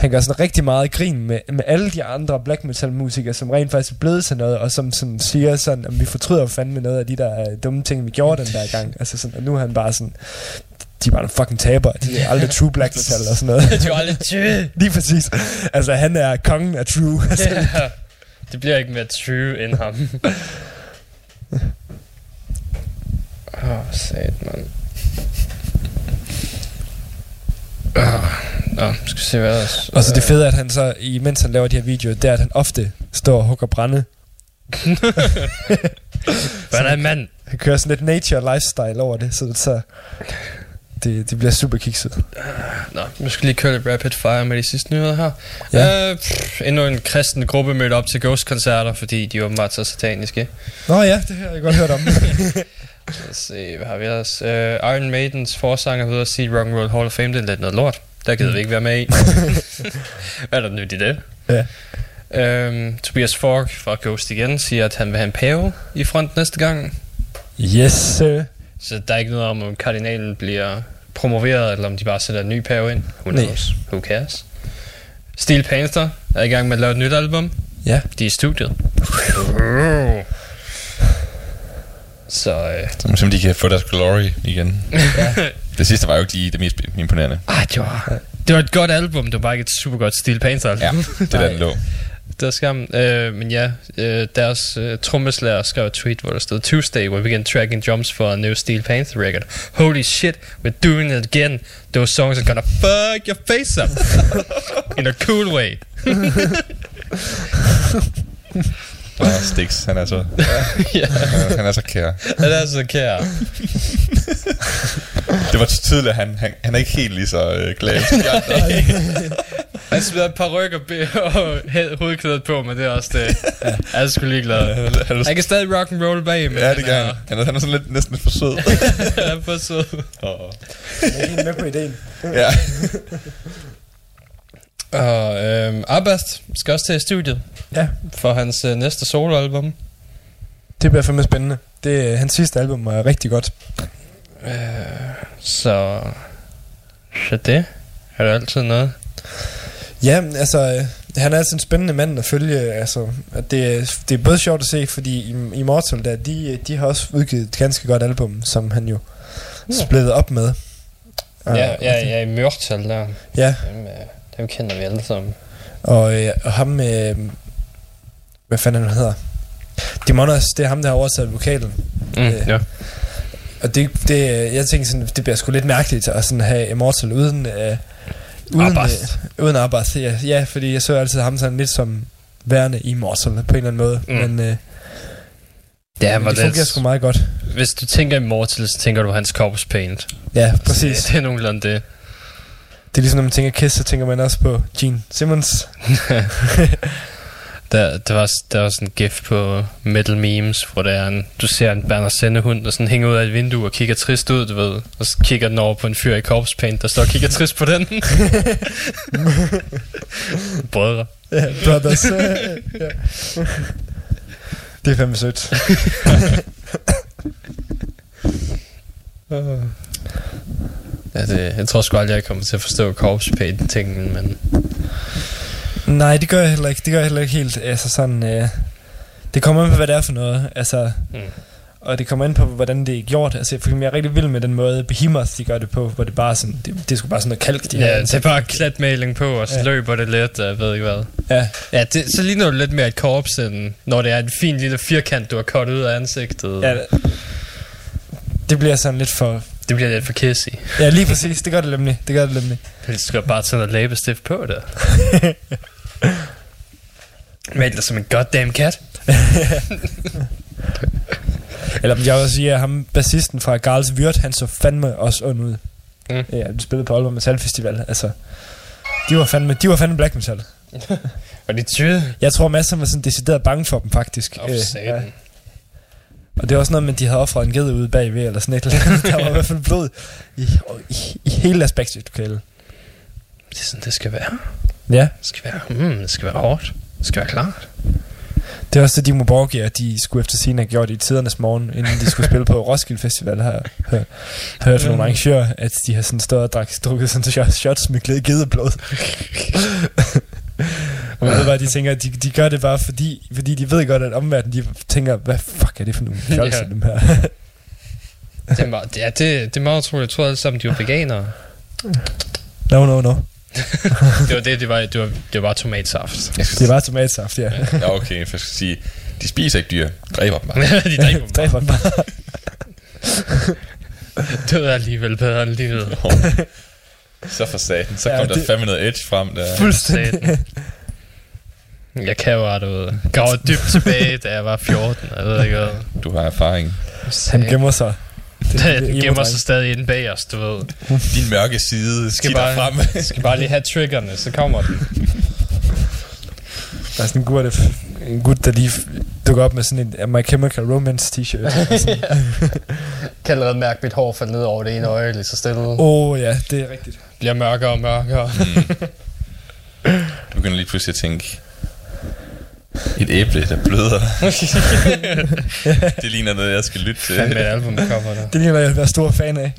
han gør sådan rigtig meget grin med, med alle de andre black metal musikere, som rent faktisk er blevet til noget, og som sådan siger sådan, at vi fortryder fandme noget af de der øh, dumme ting, vi gjorde den der gang. Altså sådan, og nu er han bare sådan, de er bare nogle fucking taber. De er aldrig true black metal og sådan noget. *laughs* De er aldrig true. *laughs* Lige præcis. Altså, han er kongen af true. Altså, Ja. Det bliver ikke mere true end ham. *laughs* Åh, oh, sat, mand. Oh, Nå, skal vi se hvad ellers. Og så det fede er, at han så, imens han laver de her videoer, det er, at han ofte står og hugger brænde. *laughs* Hvad er mand? Han kører sådan lidt nature lifestyle over det, så det, så det, det bliver super kikset. Nå, vi skal lige køre lidt rapid fire med de sidste nyheder her. Ja. Uh, pff, endnu en kristen gruppe mødte op til Ghost-koncerter, fordi de er åbenbart så sataniske. Nå ja, det har jeg godt hørt om. *laughs* Lad os se, hvad har vi ellers? Uh, Iron Maidens forsanger ved at sige Rock and Roll Hall of Fame, det er lidt noget lort. Der gider vi ikke være med i. *laughs* hvad er der nyt i det? Ja. Um, Tobias Fork fra Ghost igen siger, at han vil have en pave i front næste gang. yes, sir. Så der er ikke noget om, om kardinalen bliver promoveret, eller om de bare sætter en ny pave ind. Who knows? Who cares? Steel Panther er i gang med at lave et nyt album. Ja. De er i studiet. *laughs* Så øh, Som, som de kan få deres glory igen. *laughs* det sidste var jo ikke lige det mest imponerende. ah, det, var, det var et godt album, det var bare ikke et super godt Steel Panther album. Ja, det er den lå. *laughs* Det er skam. Øh, men ja, øh, deres øh, trommeslager skrev et tweet, hvor der stod Tuesday, we begin tracking drums for a new Steel Panther record. Holy shit, we're doing it again. Those songs are gonna fuck your face up. *laughs* In a cool way. Ja, Stix, han er så, *laughs* ja, han, han er så kær. det er så kær. Det var tydeligt, at han, han, han er ikke helt lige så øh, glad. som de andre. *laughs* Han smider et par rykker og he- hovedklædet på, men det er også det. Ja, jeg er sgu ligeglad. Han er- han Han kan stadig rock and roll bag, men Ja, det gør han. Han er, han er sådan lidt, næsten lidt for sød. *laughs* han er for sød. Og, Jeg er helt med på ideen. ja. Og øhm, Abbas skal også til i studiet Ja, for hans øh, næste soloalbum. det bliver fandme spændende. Det, hans sidste album er rigtig godt. Øh, så... Så det er der altid noget. Ja, altså, øh, han er altså en spændende mand at følge. Altså, at det, det er både sjovt at se, fordi i- Immortal, der, de, de har også udgivet et ganske godt album, som han jo splittet op med. Ja, ja, ja, i Mørtal der. Ja, Dem, øh, dem kender vi alle sammen. og, øh, og ham med... hvad fanden han hedder? Demonos, det er ham, der har overtaget vokalen. Mm, Øh, ja. Og det, det, jeg tænker sådan, det bliver sgu lidt mærkeligt at sådan have Immortal uden... Øh, uden Abbas. Øh, uden Abbas, ja, ja, fordi jeg så altid ham sådan lidt som værende Immortal på en eller anden måde. Mm. Men øh, Ja, det fungerer sgu meget godt. Hvis du tænker Immortal, så tænker du hans corpse paint. Ja, præcis. Det, det er nogenlunde det. Det er ligesom, når man tænker Kiss, så tænker man også på Gene Simmons. *laughs* Der, der, var, der var sådan en gif på Metal Memes, hvor der er en, du ser en Berner sendehund, der sådan hænger ud af et vindue og kigger trist ud, du ved. Og så kigger den over på en fyr i corpse paint, der står og kigger trist på den. *laughs* Brødre. Ja, brothers. ja. Det er fandme sødt. *laughs* Ja, det, jeg tror sgu aldrig, jeg kommer til at forstå corpse paint tingen, men Nej, det gør jeg heller ikke. Det gør jeg heller ikke helt. Altså sådan... Øh, det kommer an på, hvad det er for noget. Altså... Mm. Og det kommer an på, hvordan det er gjort. Altså, for eksempel, jeg er rigtig vild med den måde, Behemoth de gør det på, hvor det bare sådan, det, det er sgu bare sådan noget kalk, de har ja, det er bare klatmaling på, og så ja. løber det lidt, og jeg ved ikke hvad. Ja, Ja, det, så ligner det lidt mere et korps, end når det er en fin lille firkant, du har kottet ud af ansigtet. ja, det bliver sådan lidt for... Det bliver lidt for kissy. Ja, lige præcis. Det gør det nemlig. Det gør det nemlig. Helst skal bare tage noget læbestift på det. *laughs* Mal dig som en goddamn kat. *laughs* Eller jeg vil også sige, at ham, bassisten fra Garls Vyrt, han så fandme også ond ud. Mm. Ja, de spillede på Aalborg Metal Festival. Altså, de var fandme, de var fandme black metal. *laughs* Og de tyde. Jeg tror, masser var sådan decideret bange for dem, faktisk. Åh, Øh. Og det var også noget med, at de havde offret en ged ude bagved, eller sådan et eller andet. Der var i hvert fald blod i, i, i hele backstage-lokale. Det er sådan, det skal være. Ja, Det skal være, mm, det skal være hårdt. Det skal være klart. det er også det, Dimo Borgia, de skulle efter scene have gjort i tidernes morgen, inden de skulle spille på *laughs* Roskilde Festival her. Hør, hørt fra nogle arrangører, at de har sådan stået og drak, drukket sådan shots, med gedeblod. *laughs* Og man ved bare, de tænker, de, de gør det bare fordi, fordi de ved godt, at omverdenen, de tænker, hvad fuck er det for nogle *laughs* fjolser, Ja. dem her? Det er meget, ja, det, det er meget utroligt. Jeg tror alle sammen, de var veganere. no, no, no. *laughs* det var det, det var, det var, det var bare tomatsaft. Det er bare tomatsaft, ja. Ja, okay, for jeg skal sige, de spiser ikke dyr, dræber dem bare. *laughs* de dræber dem. Dræber dem bare. Det var alligevel bedre end livet. Så for satan, så Ja, kom der det- fandme noget edge frem der. Fuldstændig. Jeg kan jo ret ud. Graver dybt tilbage, da jeg var 14. Jeg ved ikke hvad. Du har erfaring. Han gemmer sig. Det, Den gemmer sig stadig inde bag os, du ved. Din mørke side Skal bare, frem. skal bare lige have triggerne, så kommer den. Der er sådan en gut, der, en gut, der lige dukker op med sådan en My Chemical Romance t-shirt. *laughs* Kan allerede mærke mit hår falde ned over det ene øje, lige så stille. Åh oh, ja, det er rigtigt. Bliver mørkere og mørkere. Du begynder lige pludselig at tænke, et æble, der bløder. *laughs* det ligner noget, jeg skal lytte til. Fandme et albumcover der. Det ligner jeg vil være stor fan af.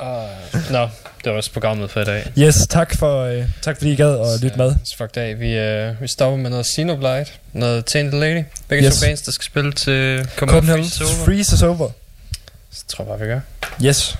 Uh, *laughs* Nå, det var også programmet for i dag. Yes, tak, for, øh, tak fordi I gad og lytte med. Så fuck det af. Vi, øh, vi stopper med noget Xenoblade, noget Tainted Lady. Begge Yes. to bands, der skal spille til Come Copenhagen Freeze Over. Freeze is over. Så tror jeg bare, vi gør. Yes.